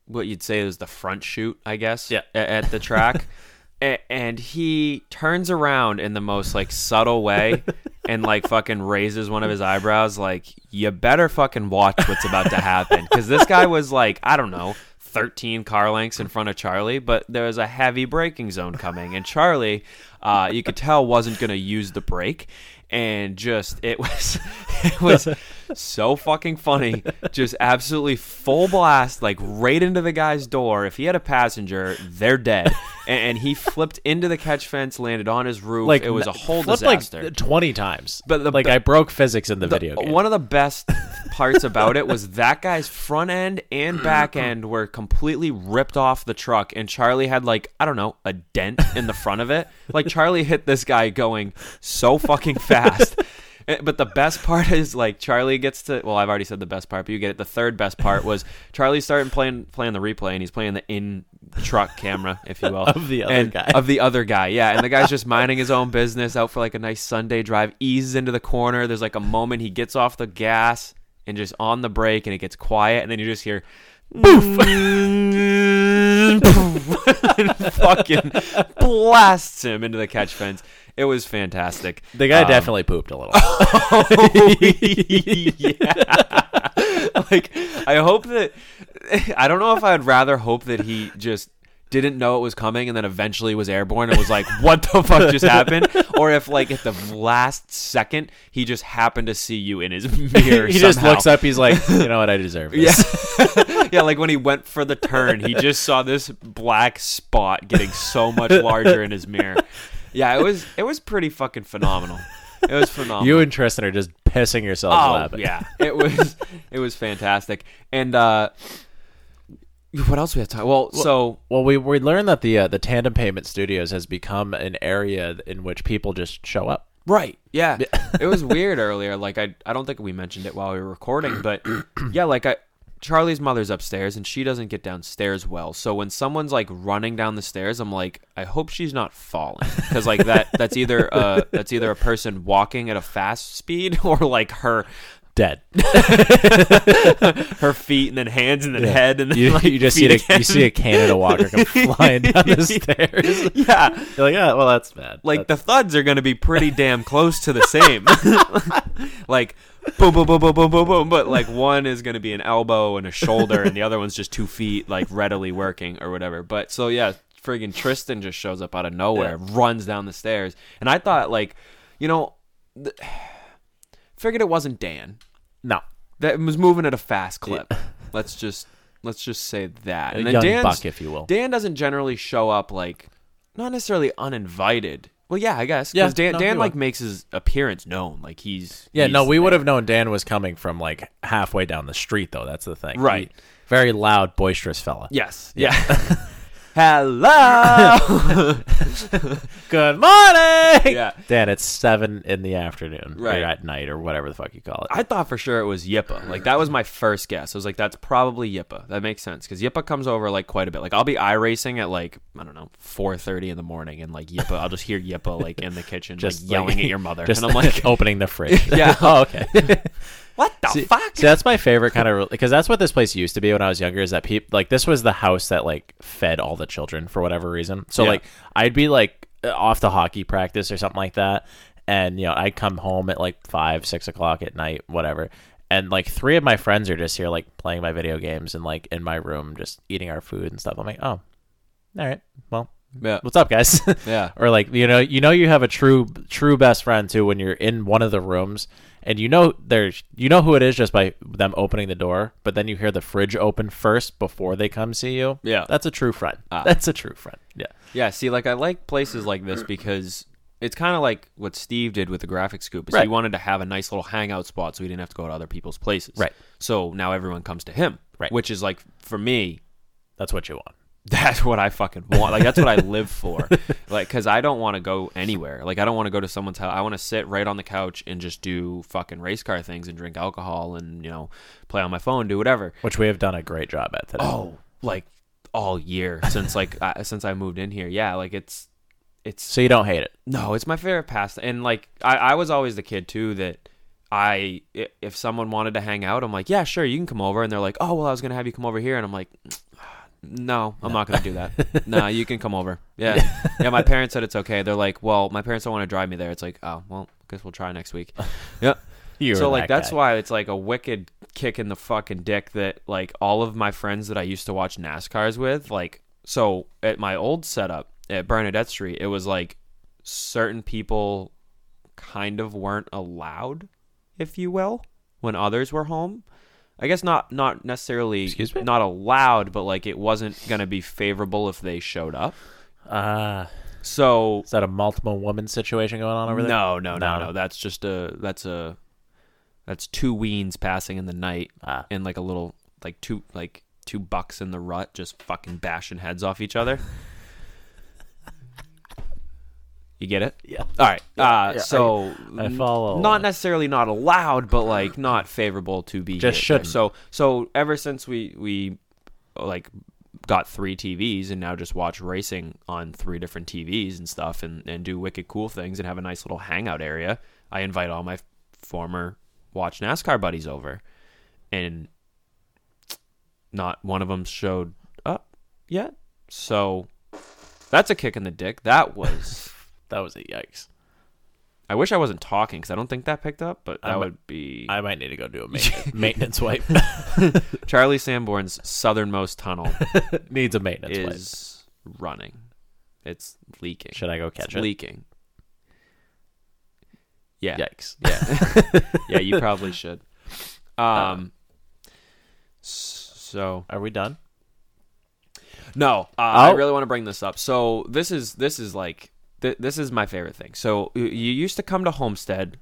what you'd say is the front shoot, I guess. Yeah. a- At the track. And he turns around in the most like subtle way and like fucking raises one of his eyebrows like you better fucking watch what's about to happen. Because this guy was like i don't know 13 car lengths in front of charlie but there was a heavy braking zone coming and charlie uh, you could tell wasn't going to use the brake, and just it was it was so fucking funny. Just absolutely full blast, like right into the guy's door. If he had a passenger, they're dead. And, he flipped into the catch fence, landed on his roof. Like it was a whole disaster. like twenty times. But the- like I broke physics in the, The- video game. One of the best parts about it was that guy's front end and back end were completely ripped off the truck, and Charlie had like I don't know a dent in the front of it. Like Charlie hit this guy going so fucking fast. Eh, But the best part is like Charlie gets to. Well, I've already said the best part, but you get it. The third best part was Charlie started playing playing the replay, and he's playing the in truck camera, if you will, Of the other and- guy. Of the other guy, yeah. And the guy's just minding his own business, out for like a nice Sunday drive. Eases into the corner. There's like a moment he gets off the gas and just on the brake, and it gets quiet, and then you just hear. Boof! and fucking blasts him into the catch fence. It was fantastic. the guy Um, definitely pooped a little. yeah. like I hope that I don't know if I'd rather hope that he just didn't know it was coming and then eventually was airborne and was like, "What the fuck just happened?" Or if like at the last second he just happened to see you in his mirror. he just looks up. He's like, you know what? I deserve this. Yeah. yeah, like when he went for the turn, he just saw this black spot getting so much larger in his mirror. Yeah, it was it was pretty fucking phenomenal. It was phenomenal. You and Tristan are just pissing yourselves oh laughing. yeah, it was it was fantastic. And uh what else we have to talk? Well, so Well, we we learned that the uh, the Tandem Payment Studios has become an area in which people just show up. Right. Yeah. it was weird earlier. Like I I don't think we mentioned it while we were recording, but yeah, like I Charlie's mother's upstairs and she doesn't get downstairs well. So when someone's like running down the stairs, I'm like, I hope she's not falling because like that that's either uh that's either a person walking at a fast speed or like her Dead. her feet and then hands and then head and then You, like, you just see a, you see a Canada Walker come flying down the stairs. yeah. You're like, yeah, well, that's bad. like the thuds are going to be pretty damn close to the same. like boom, boom, boom, boom, boom, boom, boom. But like one is going to be an elbow and a shoulder, and the other one's just two feet, like readily working or whatever. But so yeah, friggin' Tristan just shows up out of nowhere, runs down the stairs, and I thought like, you know, th- figured it wasn't Dan no, that was moving at a fast clip. Let's just let's just say that. A then young Dan's- buck, if you will. Dan doesn't generally show up like not necessarily uninvited. Well, yeah, I guess. Yeah, Because Dan, no, Dan he like makes his appearance known. Like he's yeah, no, he's we would there. have known Dan was coming from like halfway down the street, though. That's the thing. Right. He- very loud, boisterous fella. Yes. Yeah. Hello. Good morning. Yeah. Dan, it's seven in the afternoon, Right. Or at night, or whatever the fuck you call it. I thought for sure it was Yippa. Like that was my first guess. I was like, that's probably Yippa. That makes sense because Yippa comes over like quite a bit. Like I'll be iRacing at like I don't know four thirty in the morning, and like Yippa, I'll just hear Yippa like in the kitchen, just like, yelling like- at your mother, just and I'm like, opening the fridge. Yeah. oh, okay. What the See, fuck? see, that's my favorite kind of because that's what this place used to be when I was younger. Is that people like this was the house that like fed all the children for whatever reason. So Yeah. like I'd be like off to hockey practice or something like that, and you know I'd come home at like five, six o'clock at night, whatever. And like three of my friends are just here like playing my video games and like in my room just eating our food and stuff. I'm like, oh, all right, well, Yeah. what's up, guys? Yeah. or like you know, you know, you have a true true best friend too when you're in one of the rooms and you know there's you know who it is just by them opening the door, but then you hear the fridge open first before they come see you. Yeah. that's a true friend. Ah. That's a true friend. Yeah, Yeah, see, like I like places like this because it's kind of like what Steve did with the graphic scoop. Is Right. he wanted to have a nice little hangout spot so he didn't have to go to other people's places. Right. So now everyone comes to him. Right. Which is like for me, that's what you want. That's what I fucking want. Like that's what I live for. Like cuz I don't want to go anywhere. Like I don't want to go to someone's house. I want to sit right on the couch and just do fucking race car things and drink alcohol and, you know, play on my phone, do whatever. Which we have done a great job at today. Oh, like all year since like I, since I moved in here. Yeah, like it's it's so you don't hate it. No, it's my favorite past. And like I, I was always the kid too that I i- if someone wanted to hang out, I'm like, yeah, sure, you can come over. And they're like, oh well, I was gonna have you come over here, and I'm like, no, I'm not gonna do that. no, you can come over. Yeah, yeah. My parents said it's okay. They're like, well, my parents don't want to drive me there. It's like, oh well, I guess we'll try next week. Yeah. You're so like that that's guy. why it's like a wicked kick in the fucking dick that like all of my friends that I used to watch NASCARs with, like so at my old setup at Bernadette Street, it was like certain people kind of weren't allowed, if you will, when others were home. I guess not not necessarily Excuse me? not allowed, but like it wasn't gonna be favorable if they showed up. Uh, So is that a multiple woman situation going on over there? no, no, no, No. no. That's just a that's a that's two weens passing in the night Ah. and like a little like two like two bucks in the rut just fucking bashing heads off each other. You get it? Yeah. All right. Uh, yeah, so I follow. Not necessarily not allowed, but like not favorable to be Just here. shouldn't. So so ever since we we like got three TVs and now just watch racing on three different TVs and stuff and and do wicked cool things and have a nice little hangout area. I invite all my former watch NASCAR buddies over, and not one of them showed up yet. So that's a kick in the dick. That was. That was a yikes. I wish I wasn't talking because I don't think that picked up, but that I would be I might need to go do a maintenance, maintenance wipe. Charlie Sanborn's southernmost tunnel Needs a maintenance wipe. is running. It's leaking. Should I go catch it's it? leaking. Yeah. Yikes. Yeah. yeah, you probably should. Um s- so Are we done? No, uh, I Oh. really want to bring this up. So this is this is like th- this is my favorite thing. So you used to come to Homestead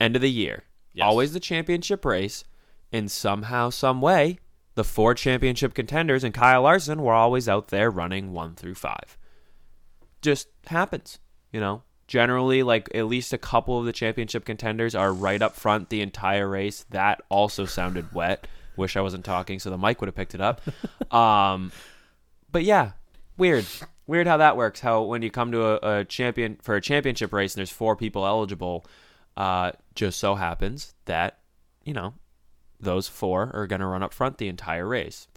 end of the year, Yes. always the championship race, and somehow, some way, the four championship contenders and Kyle Larson were always out there running one through five. Just happens, you know. Generally, like at least a couple of the championship contenders are right up front the entire race. That also sounded wet. Wish I wasn't talking, so the mic would have picked it up. Um, but yeah, weird. Weird how that works. How when you come to a, a champion for a championship race and there's four people eligible, uh, just so happens that you know those four are going to run up front the entire race.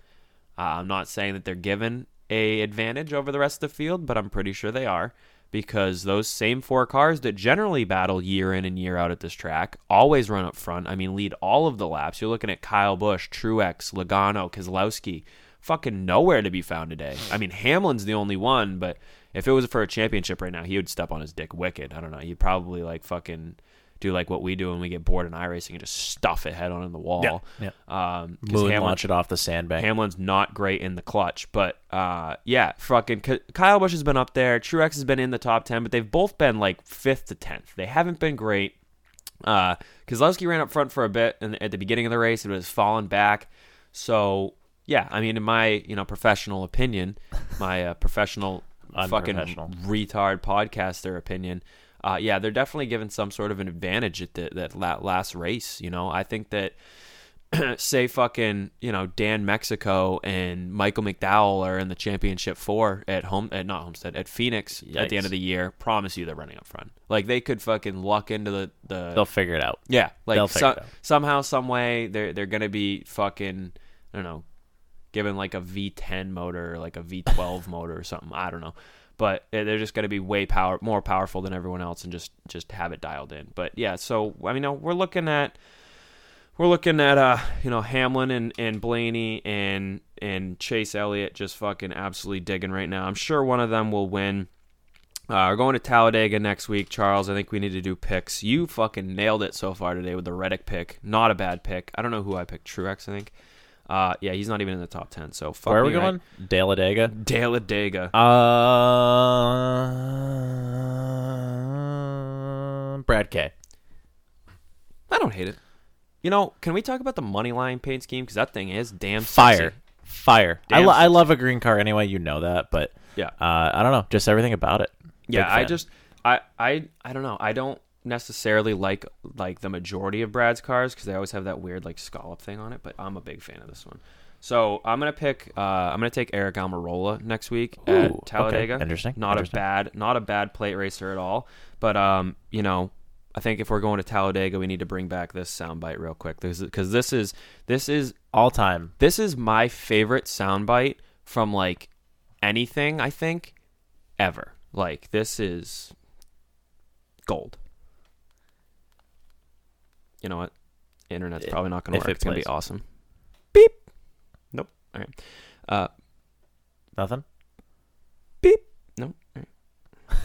Uh, I'm not saying that they're given a advantage over the rest of the field, but I'm pretty sure they are because those same four cars that generally battle year in and year out at this track always run up front. I mean, lead all of the laps. You're looking at Kyle Busch, Truex, Logano, Keselowski. Fucking nowhere to be found today. I mean, Hamlin's the only one, but if it was for a championship right now, he would step on his dick wicked. I don't know. He'd probably like fucking do like what we do when we get bored in iRacing and just stuff it head on in the wall. Yeah, Um, 'cause Moon Hamlin- launch it off the sandbank. Hamlin's not great in the clutch, but uh, yeah, fucking Kyle Busch has been up there. Truex has been in the top ten, but they've both been like fifth to tenth. They haven't been great. Uh, Keselowski ran up front for a bit, and at the beginning of the race, it was falling back. So yeah, I mean, in my you know professional opinion, my uh, professional fucking retard podcaster opinion. Uh, yeah, they're definitely given some sort of an advantage at the, that last race. You know, I think that say fucking you know Dan Mexico and Michael McDowell are in the championship four at home at not Homestead at Phoenix at the end of the year. Promise you they're running up front. Like they could fucking luck into the the They'll figure it out. yeah like so- somehow some way they're they're gonna be fucking I don't know given like a V10 motor or like a V12 motor or something. I don't know. But they're just going to be way power more powerful than everyone else and just just have it dialed in. But yeah, so I mean, we're looking at we're looking at uh you know Hamlin and, and Blaney and and Chase Elliott just fucking absolutely digging right now. I'm sure one of them will win. Uh, we're going to Talladega next week, Charles. I think we need to do picks. You fucking nailed it so far today with the Reddick pick. Not a bad pick. I don't know who I picked. Truex, I think. Uh, yeah, he's not even in the top ten. So fuck Where are me we right. going? Talladega. Talladega. Uh, Brad K. I don't hate it. You know, can we talk about the money line paint scheme? Because that thing is damn Fire. sexy. Fire. I, Damn lo- I love a green car anyway. You know that, but Yeah. uh, I don't know. Just everything about it. Yeah, I just I I I don't know. I don't necessarily like like the majority of Brad's cars because they always have that weird like scallop thing on it. But I'm a big fan of this one. So I'm gonna pick. Uh, I'm gonna take Aric Almirola next week Ooh, at Talladega. Interesting, Not interesting. a bad, not a bad plate racer at all. But um, you know, I think if we're going to Talladega, we need to bring back this soundbite real quick because this is this is all time. this is my favorite soundbite from like anything I think ever. Like this is gold. You know what? Internet's probably not going to work. it It's going to be awesome. Beep. Nope. All right. Uh, Nothing. beep. Nope. Right.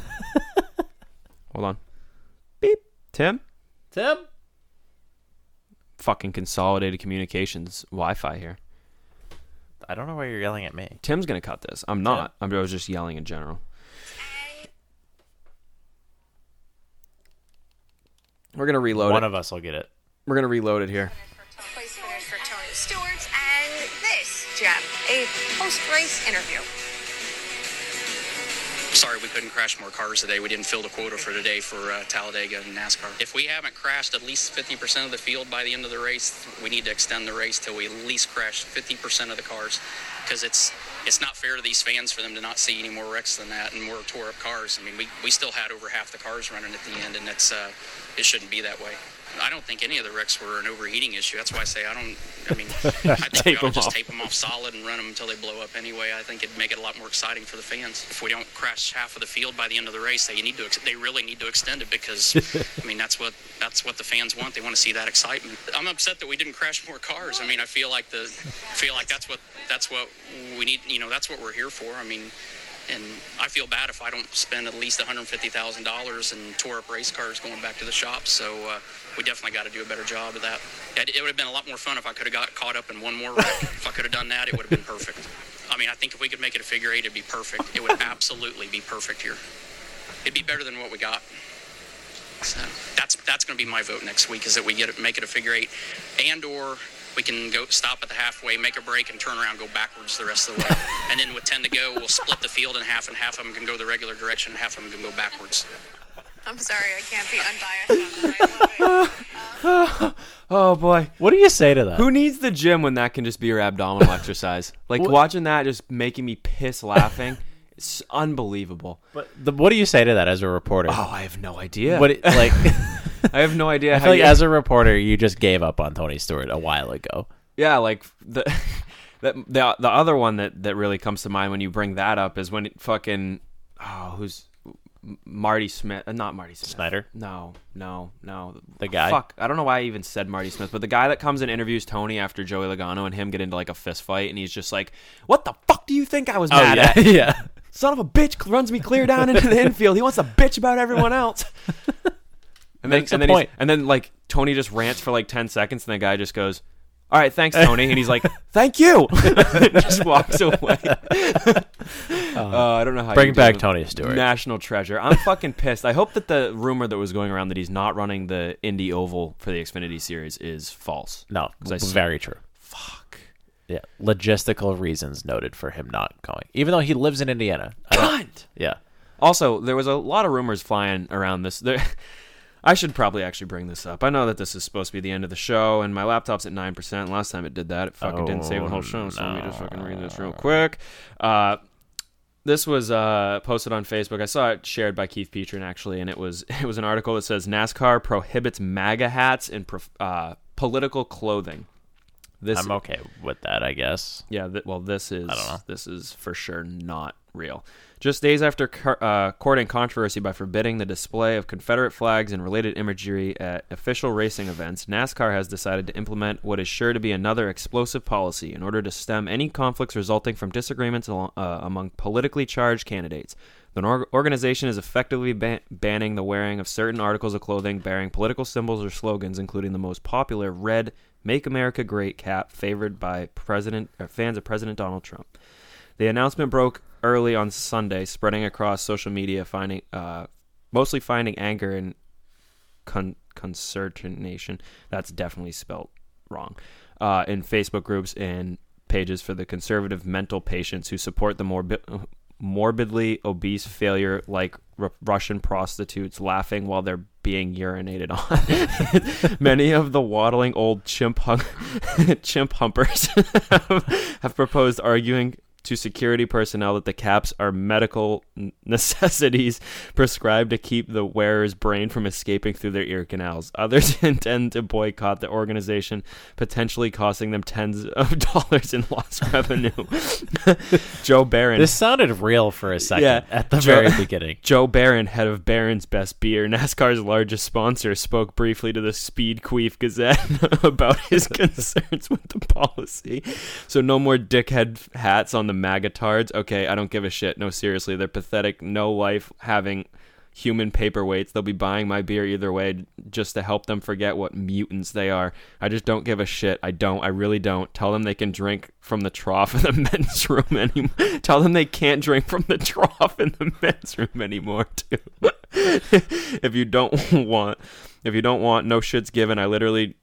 Hold on. Beep. Tim? Tim? Fucking consolidated communications Wi Fi here. I don't know why you're yelling at me. Tim's going to cut this. I'm not. I'm, I was just yelling in general. We're going to reload One it. of us will get it. We're going to reload it here. Place finish for Tony Stewart and this, Jeff, a post-race interview. Sorry we couldn't crash more cars today. We didn't fill the quota for today for uh, Talladega and NASCAR. If we haven't crashed at least 50% of the field by the end of the race, we need to extend the race till we at least crash 50% of the cars because it's it's not fair to these fans for them to not see any more wrecks than that and more tore up cars. I mean, we, we still had over half the cars running at the end, and it's, uh, it shouldn't be that way. I don't think any of the wrecks were an overheating issue. That's why I say I don't. I mean, I think Tape we ought just off. tape them off solid and run them until they blow up anyway. I think it'd make it a lot more exciting for the fans. If we don't crash half of the field by the end of the race, they need to. ex- They really need to extend it because, I mean, that's what that's what the fans want. They want to see that excitement. I'm upset that we didn't crash more cars. I mean, I feel like the feel like that's what that's what we need. You know, that's what we're here for. I mean. And I feel bad if I don't spend at least $150,000 and tore up race cars going back to the shop. So uh, we definitely got to do a better job of that. It, would have been a lot more fun if I could have got caught up in one more wreck. if I could have done that, it would have been perfect. I mean, I think if we could make it a figure eight, it'd be perfect. It would absolutely be perfect here. It'd be better than what we got. So that's that's going to be my vote next week is that we get it, make it a figure eight, and or we can go stop at the halfway, make a break, and turn around, go backwards the rest of the way. and then with ten to go, we'll split the field in half, and half of them can go the regular direction, and half of them can go backwards. I'm sorry, I can't be unbiased. on that. I love it. Oh, boy. What do you say to that? Who needs the gym when that can just be your abdominal exercise? Like What- watching that just making me piss laughing. It's unbelievable. But the, what do you say to that as a reporter? Oh, I have no idea. What it- like? I have no idea I how feel like you, as a reporter, you just gave up on Tony Stewart a while ago. Yeah, like the that the the other one that that really comes to mind when you bring that up is when it fucking oh who's M- Marty Smith, uh, not Marty Smith. Snyder? No, no, no. The guy? Fuck, I don't know why I even said Marty Smith, but the guy that comes and interviews Tony after Joey Logano and him get into like a fist fight, and he's just like, "What the fuck do you think I was mad Oh, yeah, at? yeah. Son of a bitch runs me clear down into the infield. He wants to bitch about everyone else." And then, Makes and then point. and then like Tony just rants for like ten seconds, and the guy just goes, "All right, thanks, Tony," and he's like, "Thank you," just walks away. Uh, I don't know how. Bring back. Tony Stewart. national treasure. I'm fucking pissed. I hope that the rumor that was going around that he's not running the Indy Oval for the Xfinity Series is false. No, 'Cause I s- very true. Fuck. Yeah, logistical reasons noted for him not going, even though he lives in Indiana. Cunt. Yeah, Also, there was a lot of rumors flying around this. There, I should probably actually bring this up. I know that this is supposed to be the end of the show, and my laptop's at nine percent. Last time it did that, it fucking didn't save the whole show. So let me just fucking read this real quick. Uh, this was uh, posted on Facebook. I saw it shared by Keith Petrin actually, and it was it was an article that says NASCAR prohibits MAGA hats and prof- uh, political clothing. This I'm okay with that, I guess. yeah, th- well, this is I don't know. this is for sure not real. Just days after uh, courting controversy by forbidding the display of Confederate flags and related imagery at official racing events, NASCAR has decided to implement what is sure to be another explosive policy in order to stem any conflicts resulting from disagreements alo- uh, among politically charged candidates. The organization is effectively ban- banning the wearing of certain articles of clothing bearing political symbols or slogans, including the most popular red "Make America Great" cap favored by President or fans of President Donald Trump. The announcement broke early on Sunday, spreading across social media, finding uh, mostly finding anger and con- consternation. That's definitely spelt wrong. Uh, in Facebook groups and pages for the conservative mental patients who support the morbi- morbidly obese failure like R- Russian prostitutes laughing while they're being urinated on. Many of the waddling old chimp hum- chimp humpers have proposed arguing to security personnel that the caps are medical necessities prescribed to keep the wearer's brain from escaping through their ear canals. Others intend to boycott the organization, potentially costing them tens of dollars in lost revenue. Joe Barron. This sounded real for a second Yeah, at the Joe- very beginning. Joe Barron, head of Barron's Best Beer, NASCAR's largest sponsor, spoke briefly to the Speed Queef Gazette about his concerns with the policy. So no more dickhead hats on the MAGA tards. Okay, I don't give a shit. No, seriously, they're pathetic. No life having human paperweights. They'll be buying my beer either way just to help them forget what mutants they are. I just don't give a shit. I don't. I really don't. Tell them they can drink from the trough in the men's room anymore. Tell them they can't drink from the trough in the men's room anymore too. if you don't want if you don't want no shits given, I literally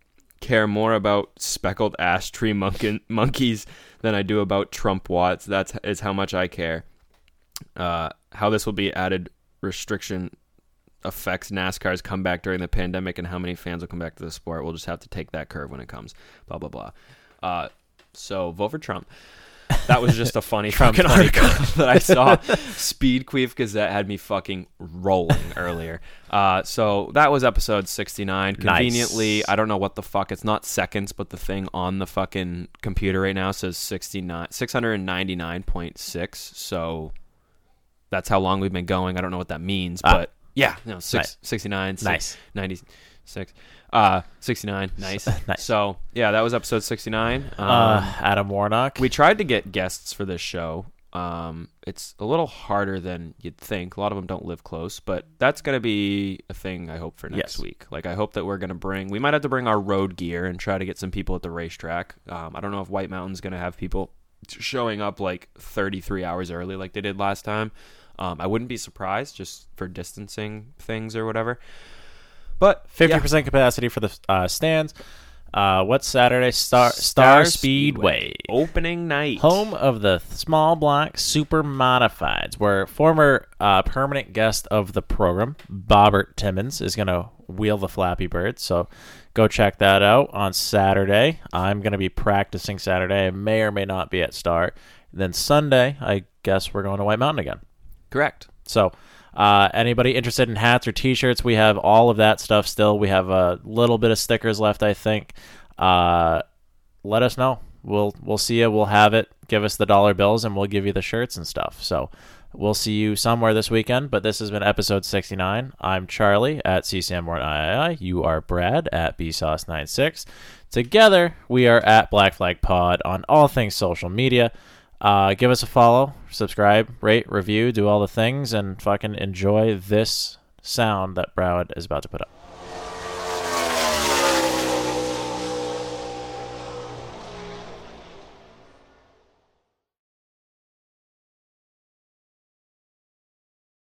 care more about speckled ash tree monkeys than I do about Trump watts. That's is how much I care. Uh, how this will be added restriction affects NASCAR's comeback during the pandemic and how many fans will come back to the sport. We'll just have to take that curve when it comes. Blah blah blah. Uh, so vote for Trump. That was just a funny Trump fucking article that I saw. Speed Queef Gazette had me fucking rolling earlier. Uh, so that was episode 69. Nice. Conveniently, I don't know what the fuck. It's not seconds, but the thing on the fucking computer right now says 69, 699.6. So that's how long we've been going. I don't know what that means, Ah. but yeah, no, six, Nice. 69, six- Nice. 96, uh, 69. Nice. Nice. So yeah, that was episode 69. Um, Uh, Adam Warnock. we tried to get guests for this show. Um, it's a little harder than you'd think. A lot of them don't live close, but that's going to be a thing I hope for next Yes. week. Like, I hope that we're going to bring, we might have to bring our road gear and try to get some people at the racetrack. Um, I don't know if White Mountain's going to have people showing up like 33 hours early like they did last time. Um, I wouldn't be surprised just for distancing things or whatever. But Fifty yeah. percent capacity for the uh, stands. Uh, what's Saturday? Star Star, Speedway. opening night. home of the small block super modifieds, where former uh, permanent guest of the program, Bobbert Timmons, is going to wheel the Flappy Bird. So go check that out on Saturday. I'm going to be practicing Saturday. I may or may not be at start. Then Sunday, I guess we're going to White Mountain again. Correct. So, uh, anybody interested in hats or T-shirts, we have all of that stuff still. We have a little bit of stickers left, I think. Uh, let us know. We'll we'll see you. We'll have it. Give us the dollar bills, and we'll give you the shirts and stuff. So, we'll see you somewhere this weekend. But this has been episode sixty nine. I'm Charlie at CSAM You are Brad at BSauce96. Together, we are at Black Flag Pod on all things social media. Uh, give us a follow, subscribe, rate, review, do all the things, and fucking enjoy this sound that Broward is about to put up.